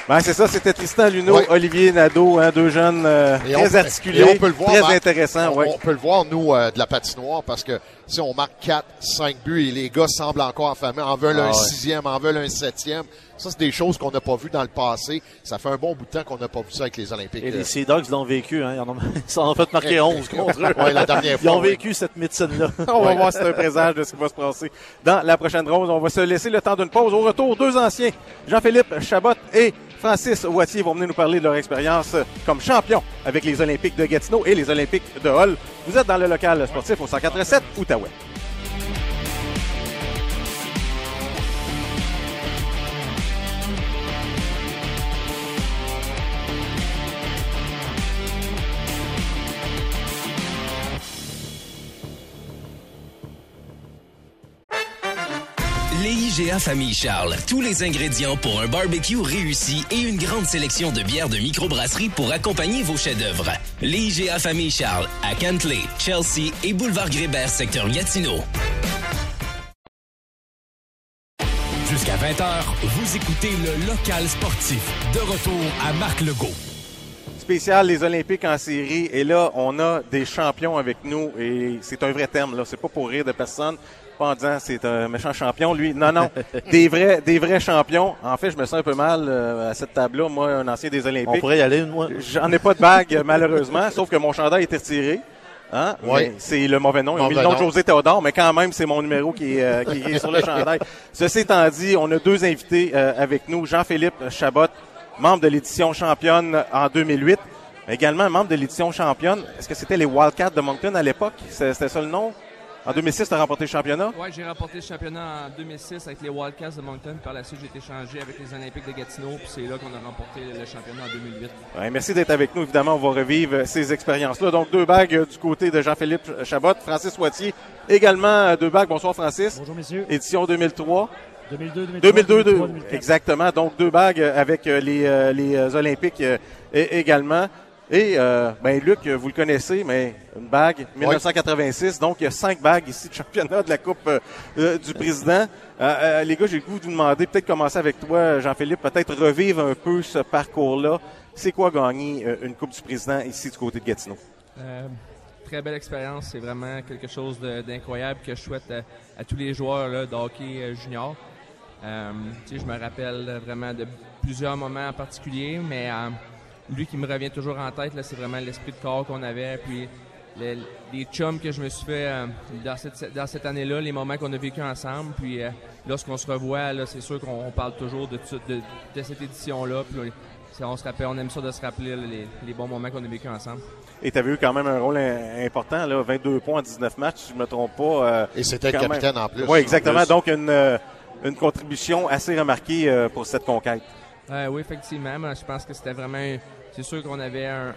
Ben, c'est ça, c'était Tristan Luneau, Olivier Nadeau, hein, deux jeunes euh, très articulés, très intéressants. On, peut le voir, nous, euh, de la patinoire, parce que si on marque 4, 5 buts et les gars semblent encore affamés, en veulent Ah un ouais. sixième, en veulent un septième. Ça, c'est des choses qu'on n'a pas vues dans le passé. Ça fait un bon bout de temps qu'on n'a pas vu ça avec les Olympiques. Et les Sea Dogs l'ont vécu, hein. Ils en ont, ils ont fait marquer 11 contre eux. Ouais, la dernière Ils ont fois, vécu cette médecine-là. On va voir si c'est un présage de ce qui va se passer dans la prochaine ronde. On va se laisser le temps d'une pause. Au retour, deux anciens, Jean-Philippe Chabot et Francis Wattier vont venir nous parler de leur expérience comme champion avec les Olympiques de Gatineau et les Olympiques de Hull. Vous êtes dans le local sportif au 147 Outaouais. IGA Famille Charles, tous les ingrédients pour un barbecue réussi et une grande sélection de bières de microbrasserie pour accompagner vos chefs-d'œuvre. Les IGA Famille Charles, à Cantley, Chelsea et Boulevard Grébert, secteur Gatineau. Jusqu'à 20h, vous écoutez le local sportif. De retour à Marc Legault. Spécial les Olympiques en série. Et là, on a des champions avec nous. Et c'est un vrai terme, là. C'est pas pour rire de personne. Pas en disant c'est un méchant champion, lui. Non, non. des vrais, des vrais champions. En fait, je me sens un peu mal euh, à cette table-là. Moi, un ancien des Olympiques. On pourrait y aller, moi. J'en ai pas de bague, malheureusement, sauf que mon chandail était retiré. Hein? Oui. C'est le mauvais nom. Ils ont mis le nom de. José Théodore, mais quand même, c'est mon numéro qui est, euh, qui est sur le chandail. Ceci étant dit, on a deux invités euh, avec nous. Jean-Philippe Chabot, membre de l'édition championne en 2008. Également membre de l'édition championne. Est-ce que c'était les Wildcats de Moncton à l'époque? C'était ça le nom? En 2006, tu as remporté le championnat? Ouais, j'ai remporté le championnat en 2006 avec les Wildcats de Moncton. Par la suite, j'ai été changé avec les Olympiques de Gatineau. Puis c'est là qu'on a remporté le championnat en 2008. Ouais, merci d'être avec nous. Évidemment, on va revivre ces expériences-là. Donc, deux bagues euh, du côté de Jean-Philippe Chabot. Francis Wattier, également euh, deux bagues. Bonsoir, Francis. Bonjour, messieurs. Édition 2003. 2002, 2003, 2002, 2003, deux- 2004. exactement. Donc, deux bagues avec euh, les, les Olympiques et- également. Et, euh, ben, Luc, vous le connaissez, mais une bague, 1986. Donc, il y a cinq bagues ici de championnat de la Coupe euh, euh, du Président. Euh, euh, les gars, j'ai le goût de vous demander, peut-être commencer avec toi, Jean-Philippe, peut-être revivre un peu ce parcours-là. C'est quoi gagner euh, une Coupe du Président ici du côté de Gatineau? Euh, très belle expérience. C'est vraiment quelque chose d'incroyable que je souhaite à, à tous les joueurs là, de hockey junior. Euh, tu sais, je me rappelle vraiment de plusieurs moments en particulier, mais euh, lui qui me revient toujours en tête, là, c'est vraiment l'esprit de corps qu'on avait, puis le- les chums que je me suis fait euh, dans cette, dans cette année-là, les moments qu'on a vécu ensemble, puis euh, lorsqu'on se revoit, là, c'est sûr qu'on on parle toujours de, de, de cette édition-là, puis on, c'est- on se rappelle, on aime ça de se rappeler là, les, les bons moments qu'on a vécu ensemble. Et tu avais eu quand même un rôle important, là, 22 points en 19 matchs, si je ne me trompe pas. euh, Et c'était le capitaine même. en plus. Oui, exactement. Plus. Donc, une, euh, une contribution assez remarquée euh, pour cette conquête. Euh, oui, effectivement. Moi, je pense que c'était vraiment. C'est sûr qu'on avait un,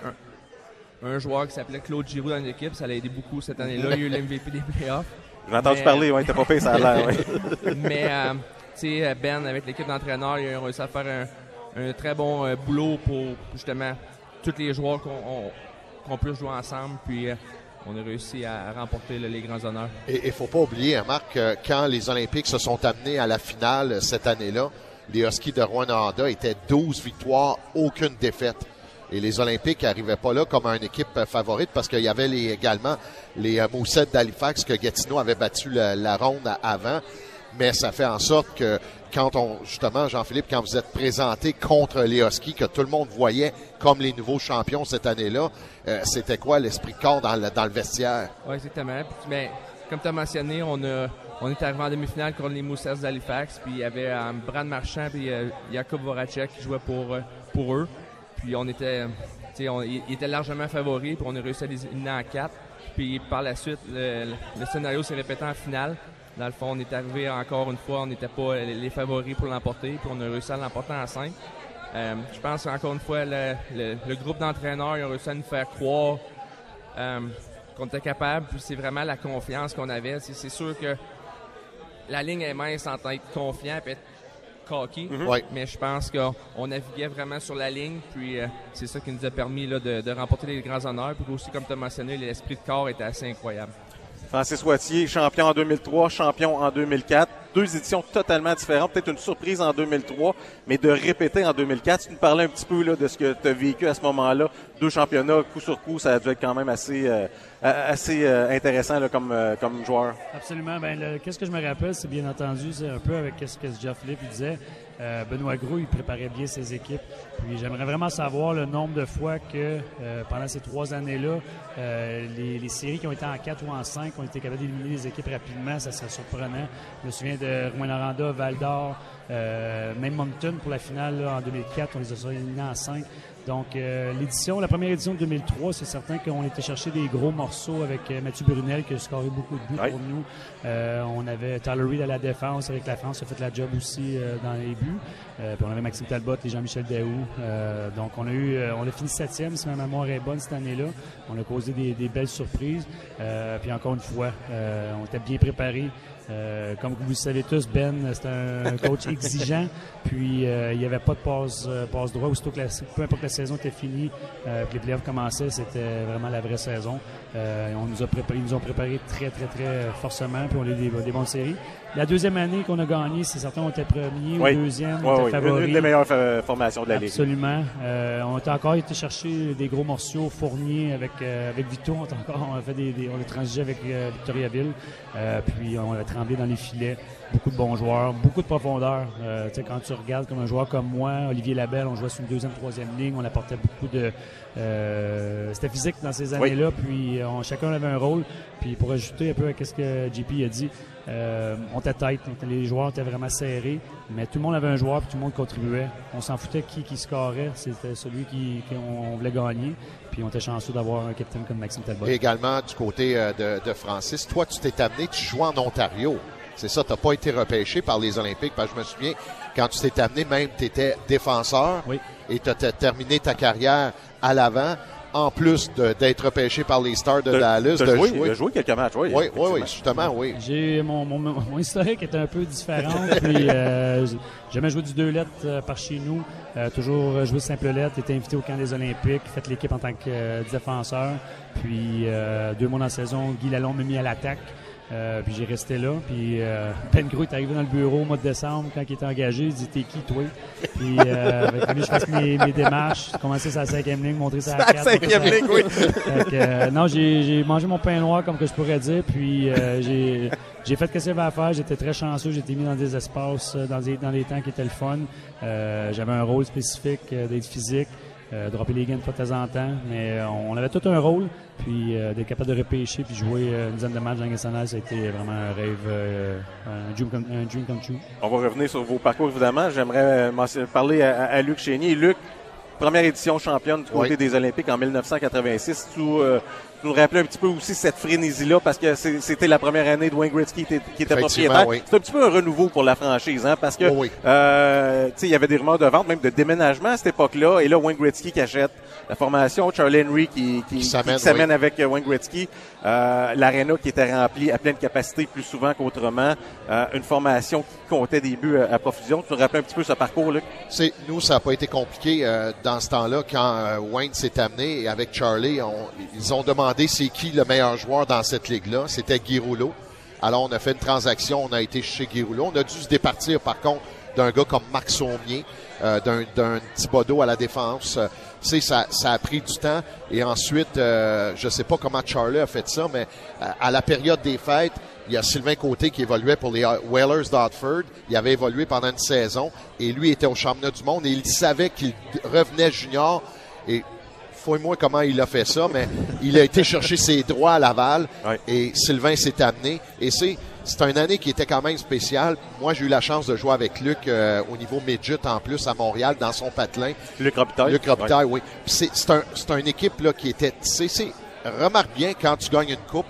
un- un joueur qui s'appelait Claude Giroux dans l'équipe. Ça l'a aidé beaucoup cette année-là. Il y a eu l'MVP des playoffs. J'ai entendu Mais, parler, euh, ouais, t'as pas payé ça a l'air, ouais. Mais, euh, tu sais, Ben, avec l'équipe d'entraîneurs, il a réussi à faire un, un très bon euh, boulot pour justement tous les joueurs qu'on on- qu'on puisse jouer ensemble. Puis, euh, on a réussi à remporter là, les grands honneurs. Et il faut pas oublier, hein, Marc, que quand les Olympiques se sont amenés à la finale euh, cette année-là, les Huskies de Rwanda étaient 12 victoires, aucune défaite. Et les Olympiques n'arrivaient pas là comme une équipe favorite parce qu'il y avait également les euh, Moussettes d'Halifax que Gatineau avait battu la, ronde avant. Mais ça fait en sorte que quand on, justement, Jean-Philippe, quand vous êtes présenté contre les Huskies, que tout le monde voyait comme les nouveaux champions cette année-là, euh, c'était quoi l'esprit corps dans le, dans le vestiaire? Oui, exactement. Ben, comme tu as mentionné, on, a, on est arrivé en demi-finale contre les Moussets d'Halifax. Puis il y avait euh, Brad Marchand et euh, Jakub Voracek qui jouaient pour, euh, pour eux. Puis on était, on, ils étaient largement favoris. Puis on a réussi à les éliminer en quatre. Puis par la suite, le, scénario s'est répété en finale. Dans le fond, on est arrivé encore une fois, on n'était pas les, favoris pour l'emporter. Puis on a réussi à l'emporter en cinq. Euh, je pense encore une fois, le, groupe d'entraîneurs ils ont réussi à nous faire croire qu'on était capable. Puis c'est vraiment la confiance qu'on avait. C'est sûr que la ligne est mince en tant être confiant et être cocky. Mhm. Ouais. Mais je pense qu'on naviguait vraiment sur la ligne. Puis euh, c'est ça qui nous a permis là, de, de remporter les grands honneurs. Puis aussi, comme tu as mentionné, l'esprit de corps était assez incroyable. Francis Wattier, champion en 2003, champion en 2004. Deux éditions totalement différentes. Peut-être une surprise en 2003, mais de répéter en 2004. Tu nous parlais un petit peu là, de ce que tu as vécu à ce moment-là. Deux championnats, coup sur coup, ça a dû être quand même assez, euh, assez euh, intéressant là, comme, euh, comme joueur. Absolument. Ben, qu'est-ce que je me rappelle, c'est bien entendu, c'est un peu avec ce que Jeff Philippe disait. Euh, Benoît Gros, il préparait bien ses équipes. Puis j'aimerais vraiment savoir le nombre de fois que euh, pendant ces trois années-là, euh, les, séries qui ont été en 4 ou en 5 ont été capables d'éliminer les équipes rapidement. Ça serait surprenant. Je me souviens de Rouen-Noranda, Val d'Or, même Moncton pour la finale là, en 2004. On les a éliminés en 5. Donc, euh, l'édition, la première édition de 2003, c'est certain qu'on était chercher des gros morceaux avec euh, Mathieu Brunel qui a scoré beaucoup de buts Ouais. pour nous. Euh, on avait Tyler Reed à la défense avec la France, a fait la job aussi dans les buts. Puis on avait Maxime Talbot et Jean-Michel Daou. Donc, on a eu, on a fini septième, si ma mémoire est bonne cette année-là. On a causé des, des belles surprises. Puis encore une fois, on était bien préparés. Euh, comme vous le savez tous, Ben, c'est un coach exigeant. Puis euh, il n'y avait pas de passe, euh, passe droit. Aussitôt que la, peu importe la saison était finie, euh, que les playoffs commençaient, c'était vraiment la vraie saison. Euh, on nous a préparé, ils nous ont préparé très, très, très forcément. Puis on a eu des, des bonnes séries. La deuxième année qu'on a gagné, c'est certain, on était premier Oui. ou deuxième, Ouais, on était oui. favori. Une, une des meilleures fa- formations de la Ligue. Absolument. Euh, on a encore été chercher des gros morceaux Fournier avec euh, avec Vito. On a encore on a fait des, des- on a transigé avec euh, Victoriaville. Euh, puis on a tremblé dans les filets. Beaucoup de bons joueurs, beaucoup de profondeur. Euh, tu sais, quand tu regardes comme un joueur comme moi, Olivier Labelle, on jouait sur une deuxième, troisième ligne, on apportait beaucoup de. euh, C'était physique dans ces Oui. années-là, puis euh, on- chacun avait un rôle. Puis pour ajouter un peu à ce que JP a dit, euh, on était tête, les joueurs étaient vraiment serrés, mais tout le monde avait un joueur, puis tout le monde contribuait. On s'en foutait qui qui scorait, c'était celui qui qu'on voulait gagner. Puis on était chanceux d'avoir un capitaine comme Maxime Talbot. Et également du côté de, de Francis, toi, tu t'es amené, tu joues en Ontario. C'est ça, tu n'as pas été repêché par les Olympiques. Parce que je me souviens, quand tu t'es amené, même tu étais défenseur Oui. et tu as terminé ta carrière à l'avant, en plus de- d'être repêché par les Stars de, Dallas. T'as de joué, jouer. t'as joué quelques matchs, oui. Oui, oui, oui, justement, oui. J'ai mon, mon, mon historique est un peu différent. puis euh, j'ai jamais joué du deux lettres euh, par chez nous. Euh, toujours joué simple lettre. Été invité au camp des Olympiques. Fait l'équipe en tant que euh, défenseur. Puis euh, deux mois dans la saison, Guy Lalonde m'a mis à l'attaque. Euh, puis j'ai resté là. Puis euh, Ben Gros est arrivé dans le bureau au mois de décembre quand il était engagé. Il dit T'es qui, toi? Puis euh, que je fasse mes, mes démarches. Commencer sa cinquième ligne, montrer sa carte. cinquième ligne, oui. Fait que, euh, non, j'ai mangé mon pain noir, comme que je pourrais dire, puis euh, j'ai j'ai fait ce que j'avais à faire. J'étais très chanceux. Été mis dans des espaces, euh, dans, des, dans les temps qui étaient le fun. Euh, J'avais un rôle spécifique euh, d'être physique, euh, dropper les gains de fois de temps en temps, mais euh, on avait tout un rôle. Puis euh, d'être capable de repêcher puis jouer euh, une dizaine de matchs dans nationale, ça a été vraiment un rêve, euh, un, dream come, un dream come true. On va revenir sur vos parcours, évidemment. J'aimerais parler à, à Luc Chénier. Luc, première édition championne du côté Oui. des Olympiques en 1986. Tu, euh, tu nous rappelais un petit peu aussi cette frénésie-là parce que c'était la première année de Wayne Gretzky qui était, qui était Effectivement, propriétaire. oui. C'est un petit peu un renouveau pour la franchise, hein, parce que Oui, euh, tu sais, il y avait des rumeurs de vente, même de déménagement à cette époque-là. Et là, Wayne Gretzky qui achète la formation, Charlie Henry qui, qui, Qui s'amène, oui. avec euh, Wayne Gretzky, euh, l'aréna qui était remplie à pleine capacité plus souvent qu'autrement, euh, une formation qui comptait des buts à, à profusion. Tu nous rappelles un petit peu ce parcours, Luc? C'est nous, ça n'a pas été compliqué euh, dans ce temps-là quand euh, Wayne s'est amené et avec Charlie, on- ils ont demandé c'est qui le meilleur joueur dans cette ligue-là. C'était Guy Rouleau. Alors on a fait une transaction, on a été chez Guy Rouleau. On a dû se départir par contre d'un gars comme Marc Saumier, euh, d'un, d'un Thibodeau à la défense. Euh, tu sais, ça, ça a pris du temps. Et ensuite, euh, je sais pas comment Charlie a fait ça, mais euh, à la période des fêtes, il y a Sylvain Côté qui évoluait pour les Whalers d'Hartford. Il avait évolué pendant une saison et lui était au championnat du monde et il savait qu'il revenait junior et fouille-moi comment il a fait ça, mais il a été chercher ses droits à Laval Ouais. et Sylvain s'est amené. Et c'est c'est une année qui était quand même spéciale. Moi, j'ai eu la chance de jouer avec Luc euh, au niveau midget en plus à Montréal dans son patelin. Luc Robitaille. Luc Robitaille, oui. C'est c'est un, c'est une équipe là, qui était. c'est c'est- remarque bien quand tu gagnes une coupe,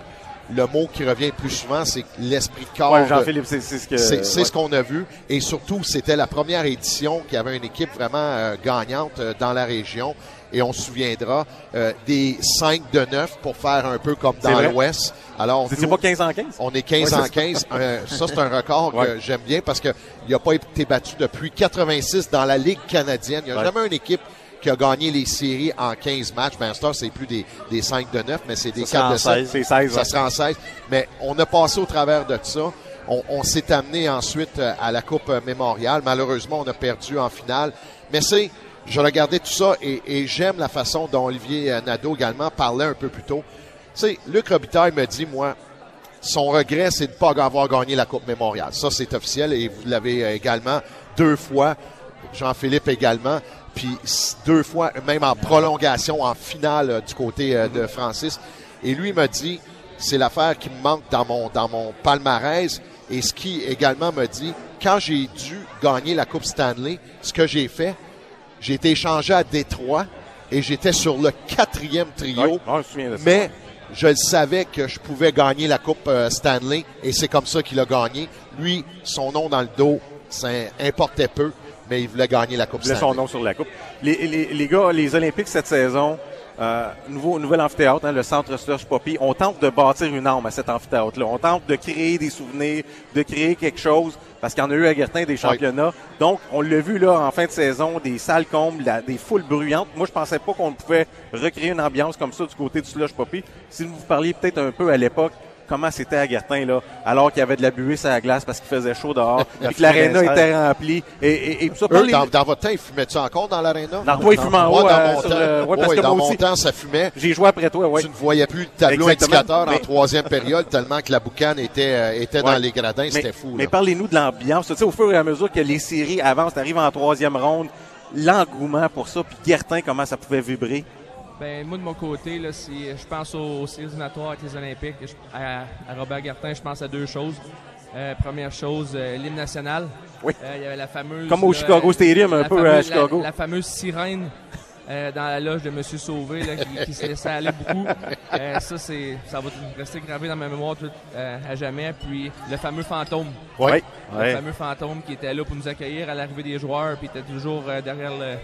le mot qui revient plus souvent, c'est l'esprit de corps. Ouais, Jean-Philippe, c'est c'est ce que. c'est c'est ouais. ce qu'on a vu. Et surtout, c'était la première édition qui avait une équipe vraiment euh, gagnante euh, dans la région. Et on se souviendra euh, des 5 de 9 pour faire un peu comme dans l'Ouest. Alors, nous, pas 15 en 15? on est 15 Ouais, en c'est 15. Euh, ça, c'est un record Ouais. que j'aime bien parce qu'il n'a pas été battu depuis 86 dans la Ligue canadienne. Il n'y a Ouais. jamais une équipe qui a gagné les séries en 15 matchs. Ben, ça, c'est plus des, des 5 de 9, mais c'est des Ça 4 de sera en 7. 16. C'est 16. Ça sera en 16. Mais on a passé au travers de ça. On, on s'est amené ensuite euh, à la Coupe euh, Mémorial. Malheureusement, on a perdu en finale. Mais c'est, je regardais tout ça et, j'aime la façon dont Olivier euh, Nadeau également parlait un peu plus tôt. sais, Luc Robitaille me dit, moi, son regret, c'est de ne pas avoir gagné la Coupe Mémorial. Ça, c'est officiel et vous l'avez euh, également deux fois. Jean-Philippe également. Puis deux fois, même en prolongation, en finale euh, du côté de Francis. Et lui me dit, c'est l'affaire qui me manque dans mon, dans mon palmarès. Et ce qui également me dit, quand j'ai dû gagner la Coupe Stanley, ce que j'ai fait, j'ai été échangé à Détroit et j'étais sur le quatrième trio. Je me souviens de ça. mais je le savais que je pouvais gagner la Coupe euh, Stanley et c'est comme ça qu'il a gagné. Lui, son nom dans le dos, ça importait peu, mais il voulait gagner la Coupe Il voulait Stanley. son nom sur la coupe. Les, les, les gars, les Olympiques cette saison, euh, nouveau, nouvel amphithéâtre, hein, le centre Slush Poppy, on tente de bâtir une arme à cet amphithéâtre-là. On tente de créer des souvenirs, de créer quelque chose, parce qu'il y en a eu à Guertin des championnats. Donc, on l'a vu là en fin de saison, des salles combles, la- des foules bruyantes. Moi, je pensais pas qu'on pouvait recréer une ambiance comme ça du côté du Slush Poppy. Si vous parliez peut-être un peu à l'époque, comment c'était à Guertin, là, alors qu'il y avait de la buée sur la glace parce qu'il faisait chaud dehors, et que l'aréna était remplie. Et, et, et tout ça, Eux, dans, dans votre temps, ils fumaient-tu encore dans l'aréna? Dans toi, ils fumaient en Moi, haut, dans euh, mon temps, le- ouais, parce ouais, que dans moi mon aussi. temps, ça fumait. J'ai joué après toi, ouais. Tu ne voyais plus le tableau Exactement. indicateur en troisième période tellement que la boucane était, euh, était dans les gradins. C'était fou. Mais parlez-nous de l'ambiance. Tu sais, au fur et à mesure que les séries avancent, t'arrives en troisième ronde, l'engouement pour ça, puis Guertin, comment ça pouvait vibrer? Ben, moi, de mon côté, là, si je pense aux, aux séries éliminatoires avec les Olympiques, je- à, à Robert Gartin, je pense à deux choses. Euh, première chose, euh, l'hymne national. Oui. Euh, il y avait la fameuse. Comme au là, Chicago Stadium, un la peu fameuse- à Chicago. La, la fameuse sirène euh, dans la loge de M. Sauvé là, qui, qui se laissait aller beaucoup. Euh, ça, c'est, ça va rester gravé dans ma mémoire tout, euh, à jamais. Puis le fameux fantôme. Ouais. Le fameux fantôme qui était là pour nous accueillir à l'arrivée des joueurs, puis était toujours euh, derrière le,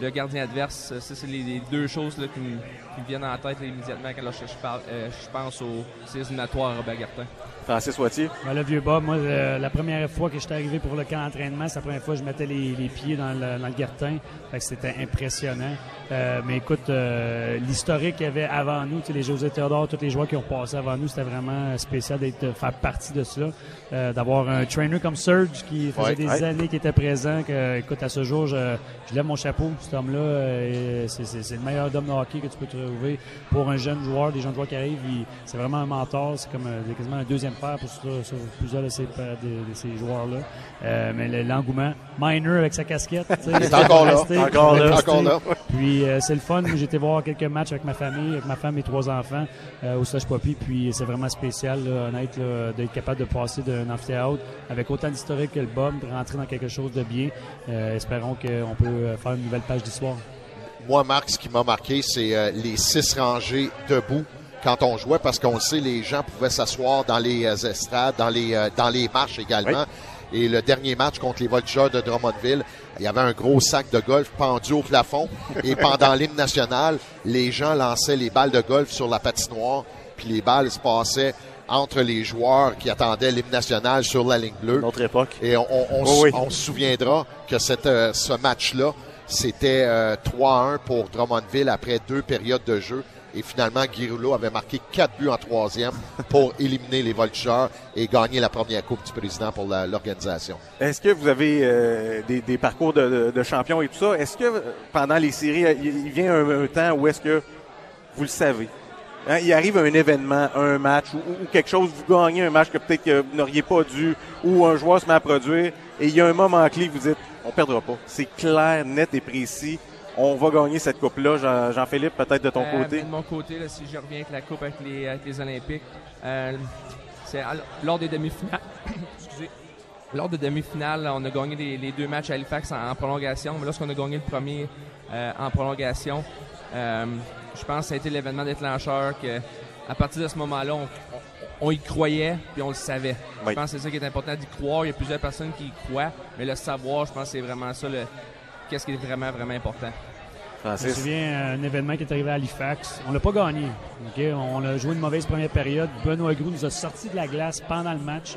le gardien adverse. Ça, c'est les, les deux choses là, qui, me, qui me viennent en tête là, immédiatement quand je, je parle, euh, je pense aux éliminatoires à Robert Gartin. Francis Wattier. Ben, le vieux Bob, moi, euh, la première fois que j'étais arrivé pour le camp d'entraînement, c'est la première fois que je mettais les, les pieds dans le, dans le que c'était impressionnant. Euh, mais écoute, euh, l'historique qu'il y avait avant nous, tu sais, les José Théodore, tous les joueurs qui ont passé avant nous, c'était vraiment spécial d'être faire partie de cela. Euh, D'avoir un trainer comme Serge qui faisait Ouais, des ouais. années qu'il était présent. Que, écoute, à ce jour, je, je lève mon chapeau. Cet homme-là, euh, c'est- c'est c'est le meilleur homme de hockey que tu peux trouver pour un jeune joueur, des jeunes joueurs qui arrivent. C'est vraiment un mentor. C'est comme euh, quasiment un deuxième père pour sur, plusieurs de ces, de, de ces joueurs-là. Euh, mais le- l'engouement, Miner avec sa casquette, tu sais, Il est encore Encore là. Encore là. Puis euh, c'est le fun. Été voir quelques matchs avec ma famille, avec ma femme et trois enfants euh, au Slush Poppy. Puis c'est vraiment spécial, là, honnête, d'être capable de passer d'un amphithéâtre avec autant d'historique que le de rentrer dans quelque chose de bien. Euh, espérons qu'on peut euh, faire une nouvelle page d'histoire. Moi, Marc, ce qui m'a marqué, c'est euh, les six rangées debout quand on jouait, parce qu'on le sait, les gens pouvaient s'asseoir dans les euh, estrades, dans les, euh, dans les marches également. Et le dernier match contre les Voltigeurs de Drummondville, il y avait un gros sac de golf pendu au plafond. Et pendant l'hymne national, les gens lançaient les balles de golf sur la patinoire, puis les balles se passaient entre les joueurs qui attendaient l'hymne national sur la ligne bleue. Notre époque. Et on, on- on Oui, s- oui. on se souviendra que cette, euh, ce match-là, c'était euh, 3-1 pour Drummondville après deux périodes de jeu. Et finalement, Guy Rouleau avait marqué quatre buts en troisième pour éliminer les Voltigeurs et gagner la première Coupe du Président pour l'organisation. Est-ce que vous avez euh, des, des parcours de, de, de champion et tout ça? Est-ce que euh, pendant les séries, euh, il, il vient un, un temps où est-ce que vous le savez? Hein, il arrive un événement, un match ou, ou quelque chose, vous gagnez un match que peut-être que vous n'auriez pas dû ou un joueur se met à produire et il y a un moment clé, vous dites, on perdra pas. C'est clair, net et précis. On va gagner cette coupe-là. Jean- Jean-Philippe, peut-être de ton Euh, côté. De mon côté, là, si je reviens avec la coupe avec les, avec les Olympiques, euh, c'est lors des demi-finales. excusez. Lors des demi-finales, on a gagné les, les deux matchs à Halifax en, en prolongation. Mais lorsqu'on a gagné le premier euh, en prolongation, euh, je pense que ça a été l'événement déclencheur que, à partir de ce moment-là, on, y croyait puis on le savait. Oui. Je pense que c'est ça qui est important d'y croire. Il y a plusieurs personnes qui y croient, mais le savoir, je pense que c'est vraiment ça le qu'est-ce qui est vraiment, vraiment important. Je me souviens un événement qui est arrivé à Halifax. On l'a pas gagné. ok? On a joué une mauvaise première période. Benoît Groux nous a sorti de la glace pendant le match,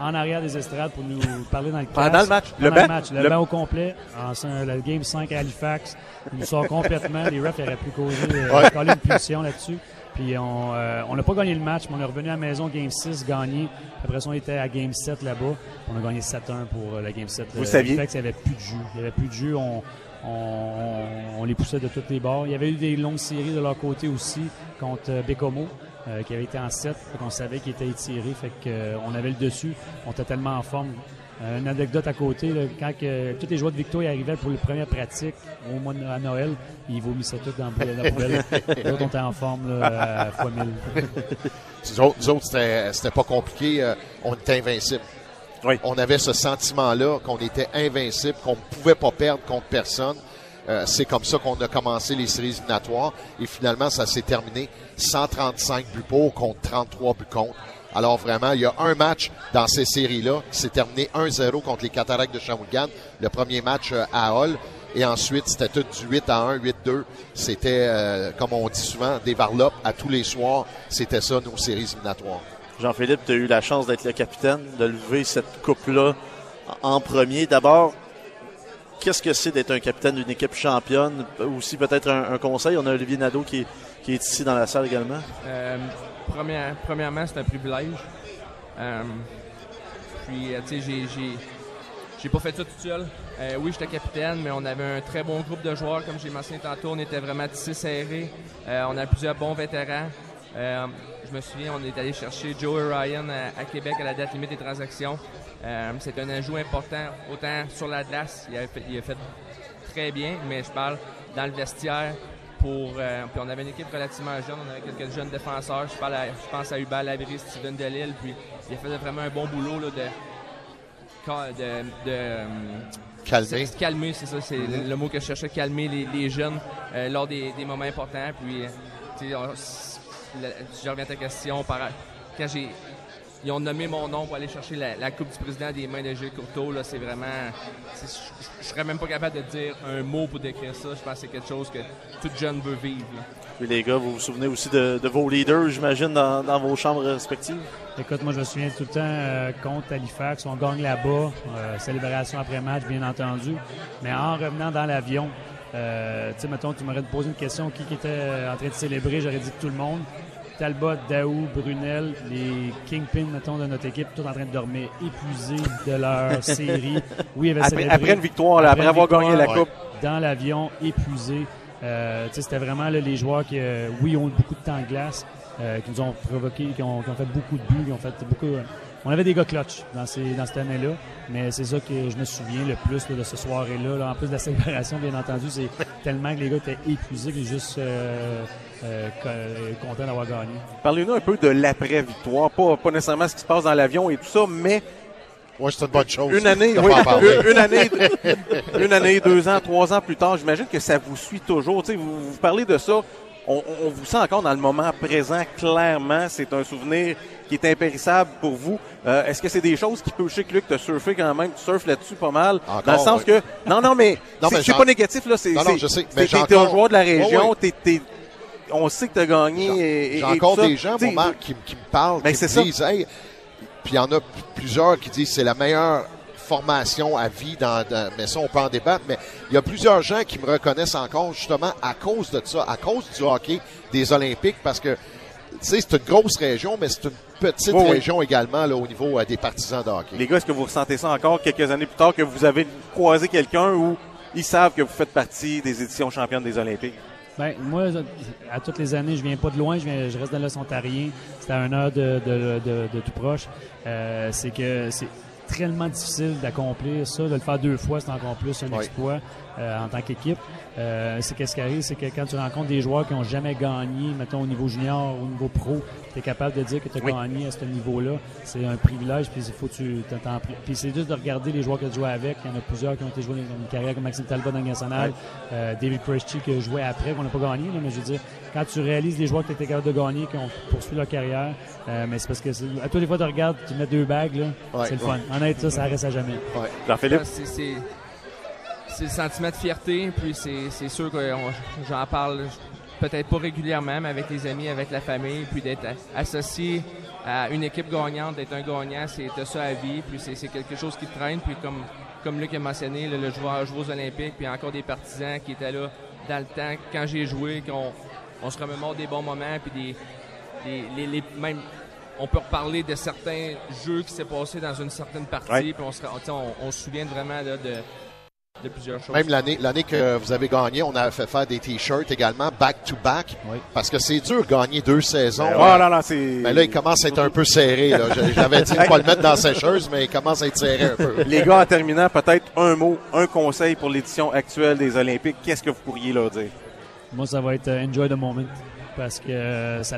en arrière des estrades pour nous parler dans le Pendant casque. le match? Pendant Le le banc? match. Le, Le- banc au complet. En, le game 5 à Halifax. Il nous sort complètement. Les refs auraient pu causer euh, coller une punition là-dessus. Puis on euh, on n'a pas gagné le match, mais on est revenu à la maison Game 6, gagné. Après ça, on était à Game 7 là-bas. On a gagné 7-1 pour euh, le Game 7. Vous Euh, saviez? Halifax, il n'y avait plus de jus. Il n'y avait plus de jus. On, on, on les poussait de toutes les bords. Il y avait eu des longues séries de leur côté aussi contre euh, Bécomo. Euh, qui avait été en 7, on savait qu'il était étiré, fait qu'on avait le dessus, on était tellement en forme. Euh, une anecdote à côté, là, quand que, tous les joueurs de Victo arrivaient pour les premières pratiques au mois de à Noël, ils vomissaient tout dans la poubelle. Nous autres, on était en forme là, à fois mille. Nous autres, nous autres, c'était pas compliqué. euh, on était invincible. On avait ce sentiment-là qu'on était invincible, qu'on ne pouvait pas perdre contre personne. Euh, c'est comme ça qu'on a commencé les séries éliminatoires. Et finalement, ça s'est terminé 135 buts pour contre 33 buts contre. Alors vraiment, il y a un match dans ces séries-là qui s'est terminé 1-0 contre les Cataractes de Shawinigan. Le premier match euh, à Hall. Et ensuite, c'était tout du 8 à 1, 8-2. C'était, euh, comme on dit souvent, des varlopes à tous les soirs. C'était ça, nos séries éliminatoires. Jean-Philippe, tu as eu la chance d'être le capitaine, de lever cette coupe-là en premier. D'abord, qu'est-ce que c'est d'être un capitaine d'une équipe championne? Aussi peut-être un, conseil. On a Olivier Nadeau qui est, ici dans la salle également. Euh, première- premièrement, c'est un privilège. Euh, puis, euh, tu sais, j'ai, pas fait ça tout seul. Oui, j'étais capitaine, mais on avait un très bon groupe de joueurs. Comme j'ai mentionné tantôt, on était vraiment tissé serré. On a plusieurs bons vétérans. Je me souviens, on est allé chercher Joe Ryan à Québec à la date limite des transactions. Euh, c'est un ajout important, autant sur la glace, il a fait, il a fait très bien, mais je parle dans le vestiaire. Pour, euh, puis on avait une équipe relativement jeune, on avait quelques jeunes défenseurs. Je, parle à- je pense à Hubert Labrie, Steven Delille, puis il a fait vraiment un bon boulot là, de, ca- de, de, euh, Calmer. c'est- Calmer, c'est ça, c'est le, le mot que je cherchais, calmer les, les jeunes euh, lors des, des moments importants. Puis, euh, on- la- je reviens à ta question, par, quand j'ai ils ont nommé mon nom pour aller chercher la, la Coupe du Président des mains de Gilles Courteau. Là, c'est vraiment. Je, serais même pas capable de dire un mot pour décrire ça. Je pense que c'est quelque chose que tout jeune veut vivre. là. Puis les gars, vous vous souvenez aussi de, de vos leaders, j'imagine, dans, dans vos chambres respectives? Écoute, moi, je me souviens tout le temps euh, contre Halifax. On gagne là-bas. euh, célébration après match, bien entendu. Mais en revenant dans l'avion, euh, tu sais, mettons, tu m'aurais posé une question qui, qui était euh, en train de célébrer. J'aurais dit tout le monde. Talbot, Daou, Brunel, les kingpins, mettons, de notre équipe, tous en train de dormir, épuisés de leur série. Oui, ils avaient Après- après une victoire, là, après avoir gagné la Coupe. Dans l'avion, épuisés. Euh, c'était vraiment là, les joueurs qui, euh, oui, ont eu beaucoup de temps de glace, euh, qui nous ont provoqué, qui ont, qui ont fait beaucoup de buts, qui ont fait beaucoup. on avait des gars clutch dans, ces, dans cette année-là, mais c'est ça que je me souviens le plus là, de ce soirée-là. là. En plus de la célébration, bien entendu, c'est tellement que les gars étaient épuisés que juste euh, euh, co- contents d'avoir gagné. Parlez-nous un peu de l'après-victoire, pas, pas nécessairement ce qui se passe dans l'avion et tout ça, mais. Ouais, c'est une bonne chose. Une année, oui, une, une année, une année, deux ans, trois ans plus tard, j'imagine que ça vous suit toujours. Tu sais, vous, vous parlez de ça, on, on vous sent encore dans le moment présent, clairement. C'est un souvenir qui est impérissable pour vous. Euh, Est-ce que c'est des choses qui peuvent, je sais que Luc, tu surfé quand même, tu surfes là-dessus pas mal. Encore, dans le sens oui. que, non, non, mais Non, c'est mais c'est pas négatif, là. c'est Non, non, je sais, c'est- mais T'es un joueur de la Oui, région, oui. t'es- t'es- on sait que tu as gagné. J'ai encore tout ça. des gens, Marc, qui, qui me parlent, Ben, qui c'est me ça. disent, hey, puis il y en a plusieurs qui disent c'est la meilleure formation à vie dans, dans- mais ça on peut en débattre mais il y a plusieurs gens qui me reconnaissent encore justement à cause de ça à cause du hockey des Olympiques parce que tu sais c'est une grosse région mais c'est une petite Oui, oui. région également là au niveau euh, des partisans de hockey Les gars, est-ce que vous ressentez ça encore quelques années plus tard que vous avez croisé quelqu'un où ils savent que vous faites partie des éditions championnes des Olympiques? Ben, moi, à toutes les années, je viens pas de loin, je, viens, je reste dans l'Est ontarien. C'est à une heure de, de, de- de tout proche. Euh, c'est que c'est tellement difficile d'accomplir ça. De le faire deux fois, c'est encore plus un Oui. Euh, en tant qu'équipe. Euh, c'est qu'est-ce qui arrive, c'est que quand tu rencontres des joueurs qui ont jamais gagné, mettons au niveau junior ou au niveau pro, tu es capable de dire que tu as Oui. gagné à ce niveau-là. C'est un privilège, puis il faut que tu t'en Puis c'est juste de regarder les joueurs que tu joues avec. Il y en a plusieurs qui ont été joués dans une carrière comme Maxime Talbot dans le national, euh, David Presti qui a joué après, qu'on n'a pas gagné, là, mais je veux dire, quand tu réalises les joueurs que tu étais capable de gagner, qui ont poursuivi leur carrière, euh, mais c'est parce que à tous les fois tu regardes, tu mets deux bagues, là, c'est le fun. Honnête, ça, ça reste à jamais. Jean-Philippe? C'est- le sentiment de fierté, puis c'est sûr que j'en parle peut-être pas régulièrement, mais avec les amis, avec la famille, puis d'être associé à une équipe gagnante, d'être un gagnant, c'est ça à vie, puis c'est quelque chose qui traîne, puis comme comme Luc a mentionné, le, le joueur joueur aux Olympiques, puis encore des partisans qui étaient là dans le temps quand j'ai joué, qu'on on se remémore des bons moments, puis des, des les, les- même on peut reparler de certains jeux qui s'est passé dans une certaine partie, Ouais. puis on se, on, on se souvient vraiment là, de de plusieurs choses. Même l'année, l'année que vous avez gagné, on a fait faire des t-shirts également back-to-back. Parce que c'est dur de gagner deux saisons. Ouais, non, non, c'est- Mais là, il commence à être un peu serré. là. Je- J'avais dit de pas le mettre dans la sécheuse, mais il commence à être serré un peu. Les gars, en terminant, peut-être un mot, un conseil pour l'édition actuelle des Olympiques. Qu'est-ce que vous pourriez leur dire? Moi, ça va être euh, enjoy the moment. Parce que euh, ça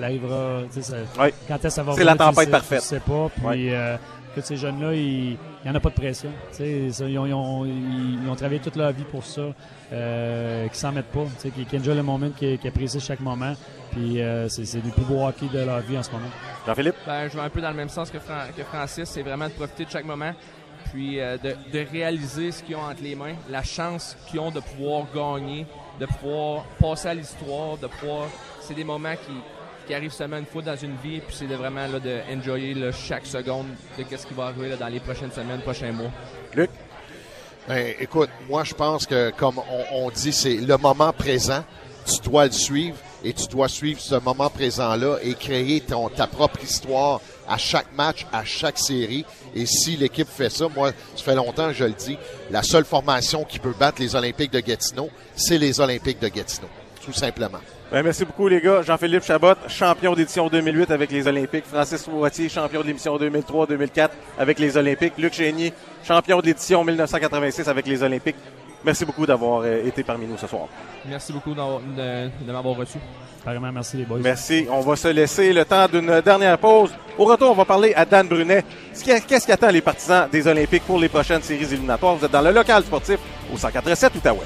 sais, ça- Oui. Quand est-ce que ça va C'est la tu tempête sais- parfaite. Tu sais pas. Puis, Oui. euh, que ces jeunes-là, il n'y en a pas de pression. Tu sais, ça, ils, ont, ils ont- ils- ils ont travaillé toute leur vie pour ça. Euh, qu'ils s'en mettent pas. Qu'ils qu'ils enjoy le moment, qu'ils qu'ils apprécient chaque moment. Puis euh, c'est c'est du plus beau hockey de leur vie en ce moment. Jean-Philippe? Ben, je vais un peu dans le même sens que, Fran- que Francis. C'est vraiment de profiter de chaque moment. Puis euh, de, de réaliser ce qu'ils ont entre les mains, la chance qu'ils ont de pouvoir gagner, de pouvoir passer à l'histoire, de pouvoir. C'est des moments qui, qui arrivent seulement une fois dans une vie, puis c'est de vraiment là, de enjoyer là, chaque seconde de ce qui va arriver là, dans les prochaines semaines, prochains mois. Luc? Ben, écoute, moi, je pense que, comme on, on dit, c'est le moment présent. Tu dois le suivre et tu dois suivre ce moment présent-là et créer ton, ta propre histoire à chaque match, à chaque série. Et si l'équipe fait ça, moi, ça fait longtemps, je le dis, la seule formation qui peut battre les Olympiques de Gatineau, c'est les Olympiques de Gatineau. Tout simplement. Ben, merci beaucoup, les gars. Jean-Philippe Chabot, champion d'édition 2008 avec les Olympiques. Francis Moitié, champion de l'émission 2003-2004 avec les Olympiques. Luc Chénier, champion de l'édition 1986 avec les Olympiques. Merci beaucoup d'avoir euh, été parmi nous ce soir. Merci beaucoup d'avoir- de, de m'avoir reçu. Vraiment, merci les boys. Merci. On va se laisser le temps d'une dernière pause. Au retour, on va parler à Dan Brunet. Qu'est-ce qui attend les partisans des Olympiques pour les prochaines séries éliminatoires? Vous êtes dans le local sportif au 147 Outaouais.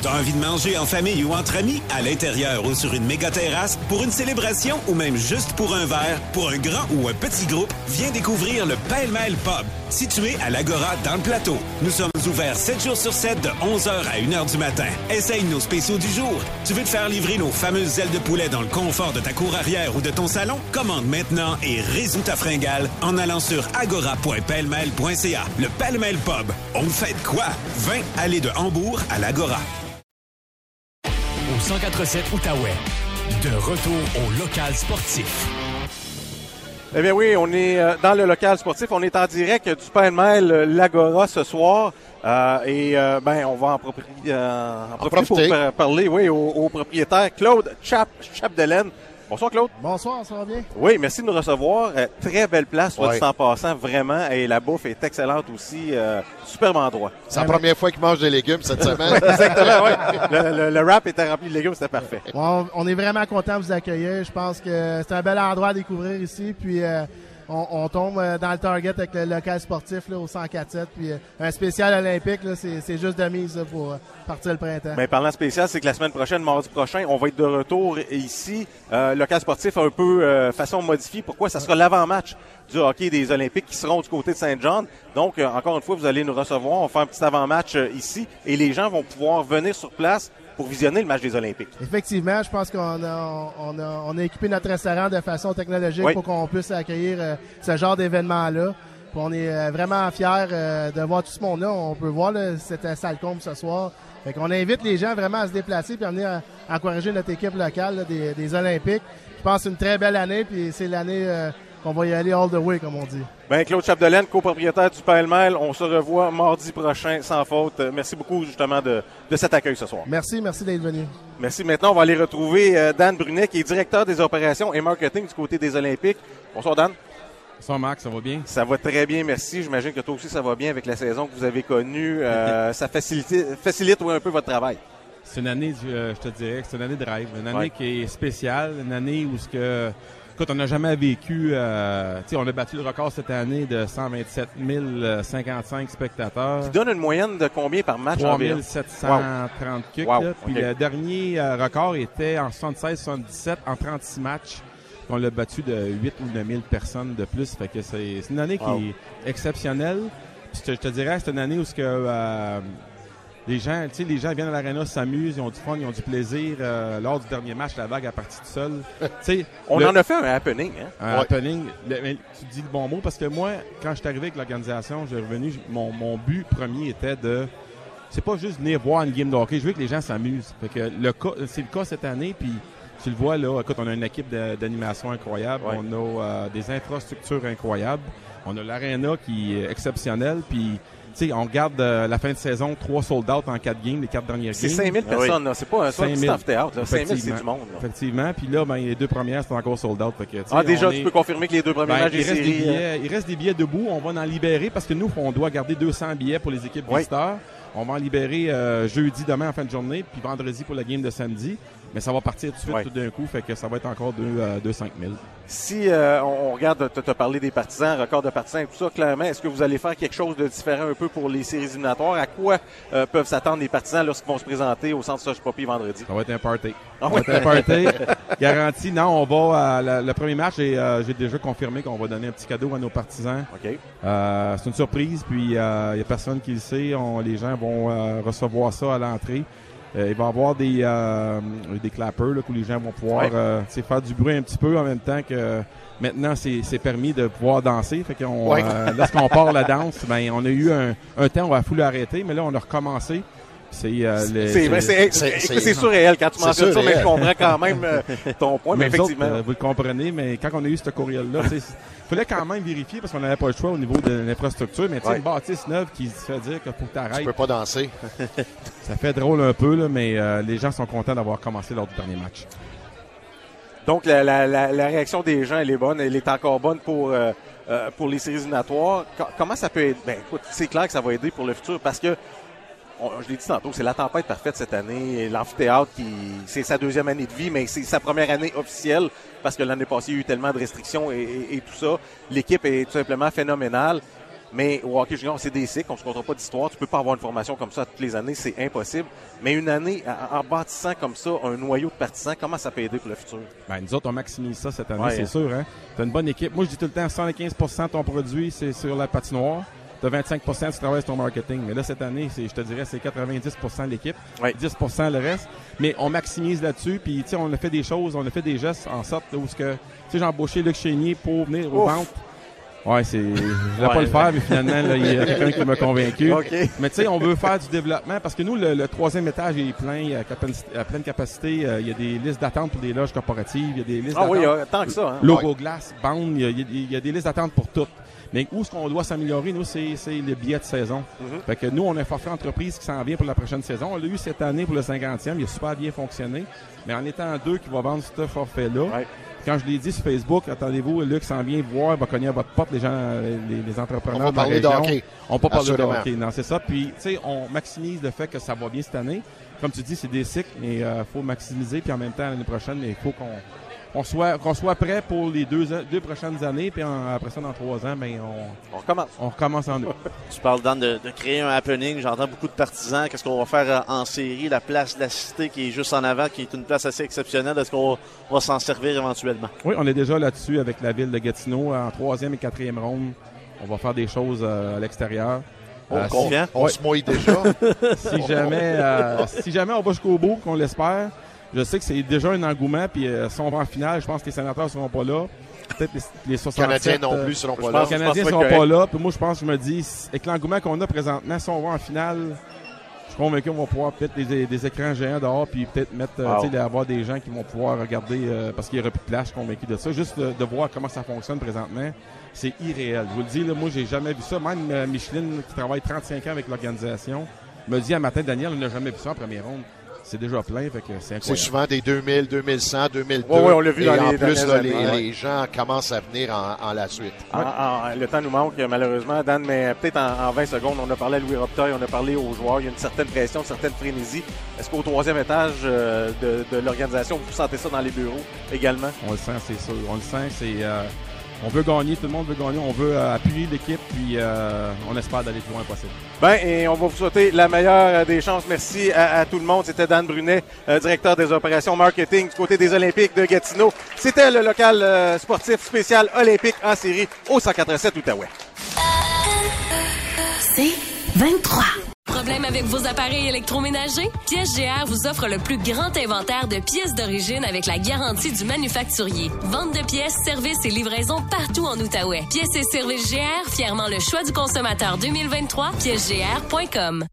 T'as envie de manger en famille ou entre amis, à l'intérieur ou sur une méga terrasse, pour une célébration ou même juste pour un verre, pour un grand ou un petit groupe, viens découvrir le Pêle-Mêle Pub, situé à l'Agora dans le plateau. Nous sommes ouverts 7 jours sur 7 de 11h à 1h du matin. Essaye nos spéciaux du jour. Tu veux te faire livrer nos fameuses ailes de poulet dans le confort de ta cour arrière ou de ton salon? Commande maintenant et résous ta fringale en allant sur agora.pellemel.ca. Le Pêle-Mêle Pub. On fait quoi? 20 allées de Hambourg à l'Agora. Au 1047 Outaouais. De retour au local sportif. Eh bien oui, on est euh, dans le local sportif. On est en direct du Pêle-Mêle euh, l'Agora ce soir. Euh, et euh, ben, on va en, propri- euh, en profiter pour profiter. parler oui, au, au propriétaire Claude Chap, Chapdelaine. Bonsoir Claude. Bonsoir, ça va bien? Oui, merci de nous recevoir. Euh, très belle place, soit Ouais. dit en passant, vraiment. Et la bouffe est excellente aussi. Euh, superbe endroit. C'est la première fois qu'ils mangent des légumes cette semaine. Exactement, oui. Le, le, le wrap était rempli de légumes, c'était parfait. On, on est vraiment content de vous accueillir. Je pense que c'est un bel endroit à découvrir ici. Puis euh, on, on tombe euh, dans le target avec le local sportif là, au 104.7. Puis euh, un spécial olympique, c'est, juste de mise là, pour euh, partir le printemps. Mais parlant spécial, c'est que la semaine prochaine, mardi prochain, on va être de retour ici. Euh, local sportif un peu euh, façon modifiée. Pourquoi? Ça sera l'avant-match du hockey des Olympiques qui seront du côté de Saint-Jean. Donc, euh, encore une fois, vous allez nous recevoir. On faire un petit avant-match ici et les gens vont pouvoir venir sur place pour visionner le match des Olympiques. Effectivement, je pense qu'on a, on a, on a équipé notre restaurant de façon technologique Oui. pour qu'on puisse accueillir euh, ce genre d'événement-là. Puis on est euh, vraiment fiers euh, de voir tout ce monde-là. On peut voir là, cette salle comble ce soir. Fait qu'on invite les gens vraiment à se déplacer puis à venir encourager notre équipe locale là, des, des Olympiques. Je pense que c'est une très belle année, puis c'est l'année euh, qu'on va y aller all the way, comme on dit. Ben, Claude Chapdelaine, copropriétaire du Pêle-Mêle, on se revoit mardi prochain sans faute. Merci beaucoup justement de, de cet accueil ce soir. Merci, merci d'être venu. Merci. Maintenant, on va aller retrouver euh, Dan Brunet, qui est directeur des opérations et marketing du côté des Olympiques. Bonsoir, Dan. Bonsoir, Marc. Ça va bien? Ça va très bien, merci. J'imagine que toi aussi, ça va bien avec la saison que vous avez connue. Euh, ça facilite, facilite un peu votre travail. C'est une année, du- euh, je te dirais, c'est une année de rêve. Une année Ouais. qui est spéciale. Une année où ce que. Écoute, on n'a jamais vécu. euh, tu sais, on a battu le record cette année de 127 055 spectateurs. Qui donne une moyenne de combien par match environ? 3730 kicks. Wow. Puis le dernier euh, record était en 76-77 en 36 matchs. On l'a battu de 8 ou 9 000 personnes de plus. Fait que c'est c'est une année Wow. qui est exceptionnelle. Puis je te, je te dirais, c'est une année où ce que, euh, les gens, tu sais, les gens viennent à l'aréna, s'amusent, ils ont du fun, ils ont du plaisir. Euh, lors du dernier match, la vague a parti tout seul. Tu sais, On le- en a fait un happening. Hein? un happening. Le- mais tu dis le bon mot parce que moi, quand je suis arrivé avec l'organisation, j'ai revenu, j- mon, mon but premier était de. C'est pas juste venir voir une game de hockey, je veux que les gens s'amusent. Fait que le cas, c'est le cas cette année, puis tu le vois là, écoute, on a une équipe d'animation incroyable, on a euh, des infrastructures incroyables, on a l'aréna qui est exceptionnel, puis sais, on regarde euh, la fin de saison, trois sold out en quatre games, les quatre dernières C'est games. 5000 personnes, là. C'est pas un- c'est pas un petit 5000. amphithéâtre, là. 5000, c'est Effectivement. du monde, là. Effectivement, puis là, ben, les deux premières, c'est encore sold out. Fait que, Ah, déjà, tu est- peux confirmer que les deux premiers ben, matchs il des reste, des séries, euh, billets, il reste des billets debout. On va en libérer parce que nous, on doit garder 200 billets pour les équipes Oui. visiteurs. On va en libérer euh, jeudi, demain en fin de journée, puis vendredi pour la game de samedi. Mais ça va partir tout de suite Ouais. tout d'un coup, fait que ça va être encore 2 euh, 2 5 000. Si euh, on regarde, tu as parlé des partisans, record de partisans et tout ça, clairement, est-ce que vous allez faire quelque chose de différent un peu pour les séries éliminatoires? À quoi euh, peuvent s'attendre les partisans lorsqu'ils vont se présenter au centre Soche Poppy vendredi? Ça va être un party. Ah Ça va être un party. Garanti. Non, on va à la- le premier match et euh, j'ai déjà confirmé qu'on va donner un petit cadeau à nos partisans. OK. Euh, c'est une surprise, puis il n'y a personne qui le sait. On- les gens vont euh, recevoir ça à l'entrée. Euh, il va y avoir des, euh, des clappers là, où les gens vont pouvoir Ouais. euh, faire du bruit un petit peu en même temps que maintenant c'est c'est permis de pouvoir danser. Fait qu'on, Ouais. euh, lorsqu'on part la danse, ben, on a eu un, un temps où on a voulu arrêter, mais là on a recommencé. C'est euh, C'est c'est c'est- c'est surréel quand tu C'est mentionnes ça, mais je comprends quand même euh, ton point. Mais Mais vous autres, effectivement, euh, vous le comprenez, mais quand on a eu ce courriel-là, il fallait quand même vérifier parce qu'on n'avait pas le choix au niveau de l'infrastructure. Mais tu sais, Ouais. une bâtisse neuve qui se fait dire que faut que t'arrêtes. Tu peux pas danser. Ça fait drôle un peu, là, mais euh, les gens sont contents d'avoir commencé lors du dernier match. Donc, la, la, la, la réaction des gens, elle est bonne. Elle est encore bonne pour, euh, euh, pour les séries éliminatoires. Co- comment ça peut aider? Ben, écoute, c'est clair que ça va aider pour le futur parce que, on- je l'ai dit tantôt, c'est la tempête parfaite cette année. L'amphithéâtre, qui, c'est sa deuxième année de vie, mais c'est sa première année officielle parce que l'année passée, il y a eu tellement de restrictions et, et- et tout ça. L'équipe est tout simplement phénoménale. Mais au hockey junior, c'est des cycles, on ne se comptera pas d'histoire. Tu peux pas avoir une formation comme ça toutes les années, c'est impossible. Mais une année, en en bâtissant comme ça un noyau de partisans, comment ça peut aider pour le futur? Ben, nous autres, on maximise ça cette année, Ouais, c'est hein. sûr. Hein? Tu as une bonne équipe. Moi, je dis tout le temps, 75 de ton produit, c'est sur la patinoire. As 25% tu travailles sur ton marketing. Mais là, cette année, c'est, je te dirais, c'est 90 de l'équipe, 10% le reste. Mais on maximise là-dessus. Puis, tu sais, on a fait des choses, on a fait des gestes en sorte là, où ce que, tu sais, j'ai embauché Luc Chénier pour venir aux Ouf. ventes. Ouais, c'est. Je voulais Ouais. pas le faire, mais finalement, là, il y a quelqu'un qui m'a convaincu. OK. Mais tu sais, on veut faire du développement parce que nous, le, le troisième étage est plein, il y a capaci- à pleine capacité. euh, Il y a des listes d'attente pour des loges corporatives, il y a des listes Ah oui, d'attente. euh, tant que ça, hein. Logo Ouais. glace, bande, il y, a, il y a- il y a des listes d'attente pour toutes. Mais où est-ce qu'on doit s'améliorer, nous, c'est c'est les billets de saison. Mhm. Fait que nous, on a un forfait entreprise qui s'en vient pour la prochaine saison. On l'a eu cette année pour le 50e, il a super bien fonctionné. Mais en étant deux qui vont vendre ce forfait-là, quand je l'ai dit sur Facebook, attendez-vous, Luc s'en vient voir, il va cogner à votre porte, les gens, les, les entrepreneurs On va de la parler de hockey. On va pas parler de hockey, non, c'est ça. Puis, tu sais, on maximise le fait que ça va bien cette année. Comme tu dis, c'est des cycles, mais il faut maximiser. Puis en même temps, l'année prochaine, il faut qu'on on soit, qu'on soit prêt pour les deux, deux prochaines années. Puis en- après ça, dans trois ans, ben, on, on recommence. On recommence en août. Tu parles, Dan, de, de créer un happening. J'entends beaucoup de partisans. Qu'est-ce qu'on va faire euh, en série? La place de la cité qui est juste en avant, qui est une place assez exceptionnelle. Est-ce qu'on va s'en servir éventuellement? Oui, on est déjà là-dessus avec la ville de Gatineau. En troisième et quatrième ronde, on va faire des choses euh, à l'extérieur. Oh, Euh, si- On ouais. se mouille déjà? si, jamais, euh, si jamais on va jusqu'au bout, qu'on l'espère, je sais que c'est déjà un engouement. Puis euh, si on va en finale, je pense que les sénateurs ne seront pas là. Peut-être les, les 67, Canadiens non euh, plus seront pas là. Les Canadiens seront pas là. Puis moi, je pense, je me dis, avec l'engouement qu'on a présentement, si on va en finale, je suis convaincu qu'on va pouvoir peut-être des, des écrans géants dehors, puis peut-être mettre, euh, Wow. tu sais, avoir des gens qui vont pouvoir regarder, euh, parce qu'il n'y aura plus de place, je suis convaincu de ça. Juste de, de voir comment ça fonctionne présentement, c'est irréel. Je vous le dis, là, moi, j'ai jamais vu ça. Même euh, Micheline, qui travaille 35 ans avec l'organisation, me dit à matin, Daniel, on n'a jamais vu ça en première ronde. C'est déjà plein, fait que c'est souvent des 2000, 2100, 2002. Ouais, ouais, on l'a vu et dans en les plus, là, les, années, les gens commencent à venir en, en la suite. En- en- le temps nous manque, malheureusement, Dan, mais peut-être en, en 20 secondes, on a parlé à Louis Robitaille, on a parlé aux joueurs. Il y a une certaine pression, une certaine frénésie. Est-ce qu'au troisième étage euh, de, de l'organisation, vous sentez ça dans les bureaux également? On le sent, c'est sûr. On le sent, c'est. euh, on veut gagner, tout le monde veut gagner, on veut euh, appuyer l'équipe, puis euh, on espère d'aller plus loin possible. Ben, et on va vous souhaiter la meilleure euh, des chances. Merci à, à tout le monde. C'était Dan Brunet, euh, directeur des opérations marketing du côté des Olympiques de Gatineau. C'était le local euh, sportif spécial olympique en série au 187 Outaouais. C'est 23. Problème avec vos appareils électroménagers? Pièces GR vous offre le plus grand inventaire de pièces d'origine avec la garantie du manufacturier. Vente de pièces, services et livraison partout en Outaouais. Pièces et services GR, fièrement le choix du consommateur 2023, piècesgr.com.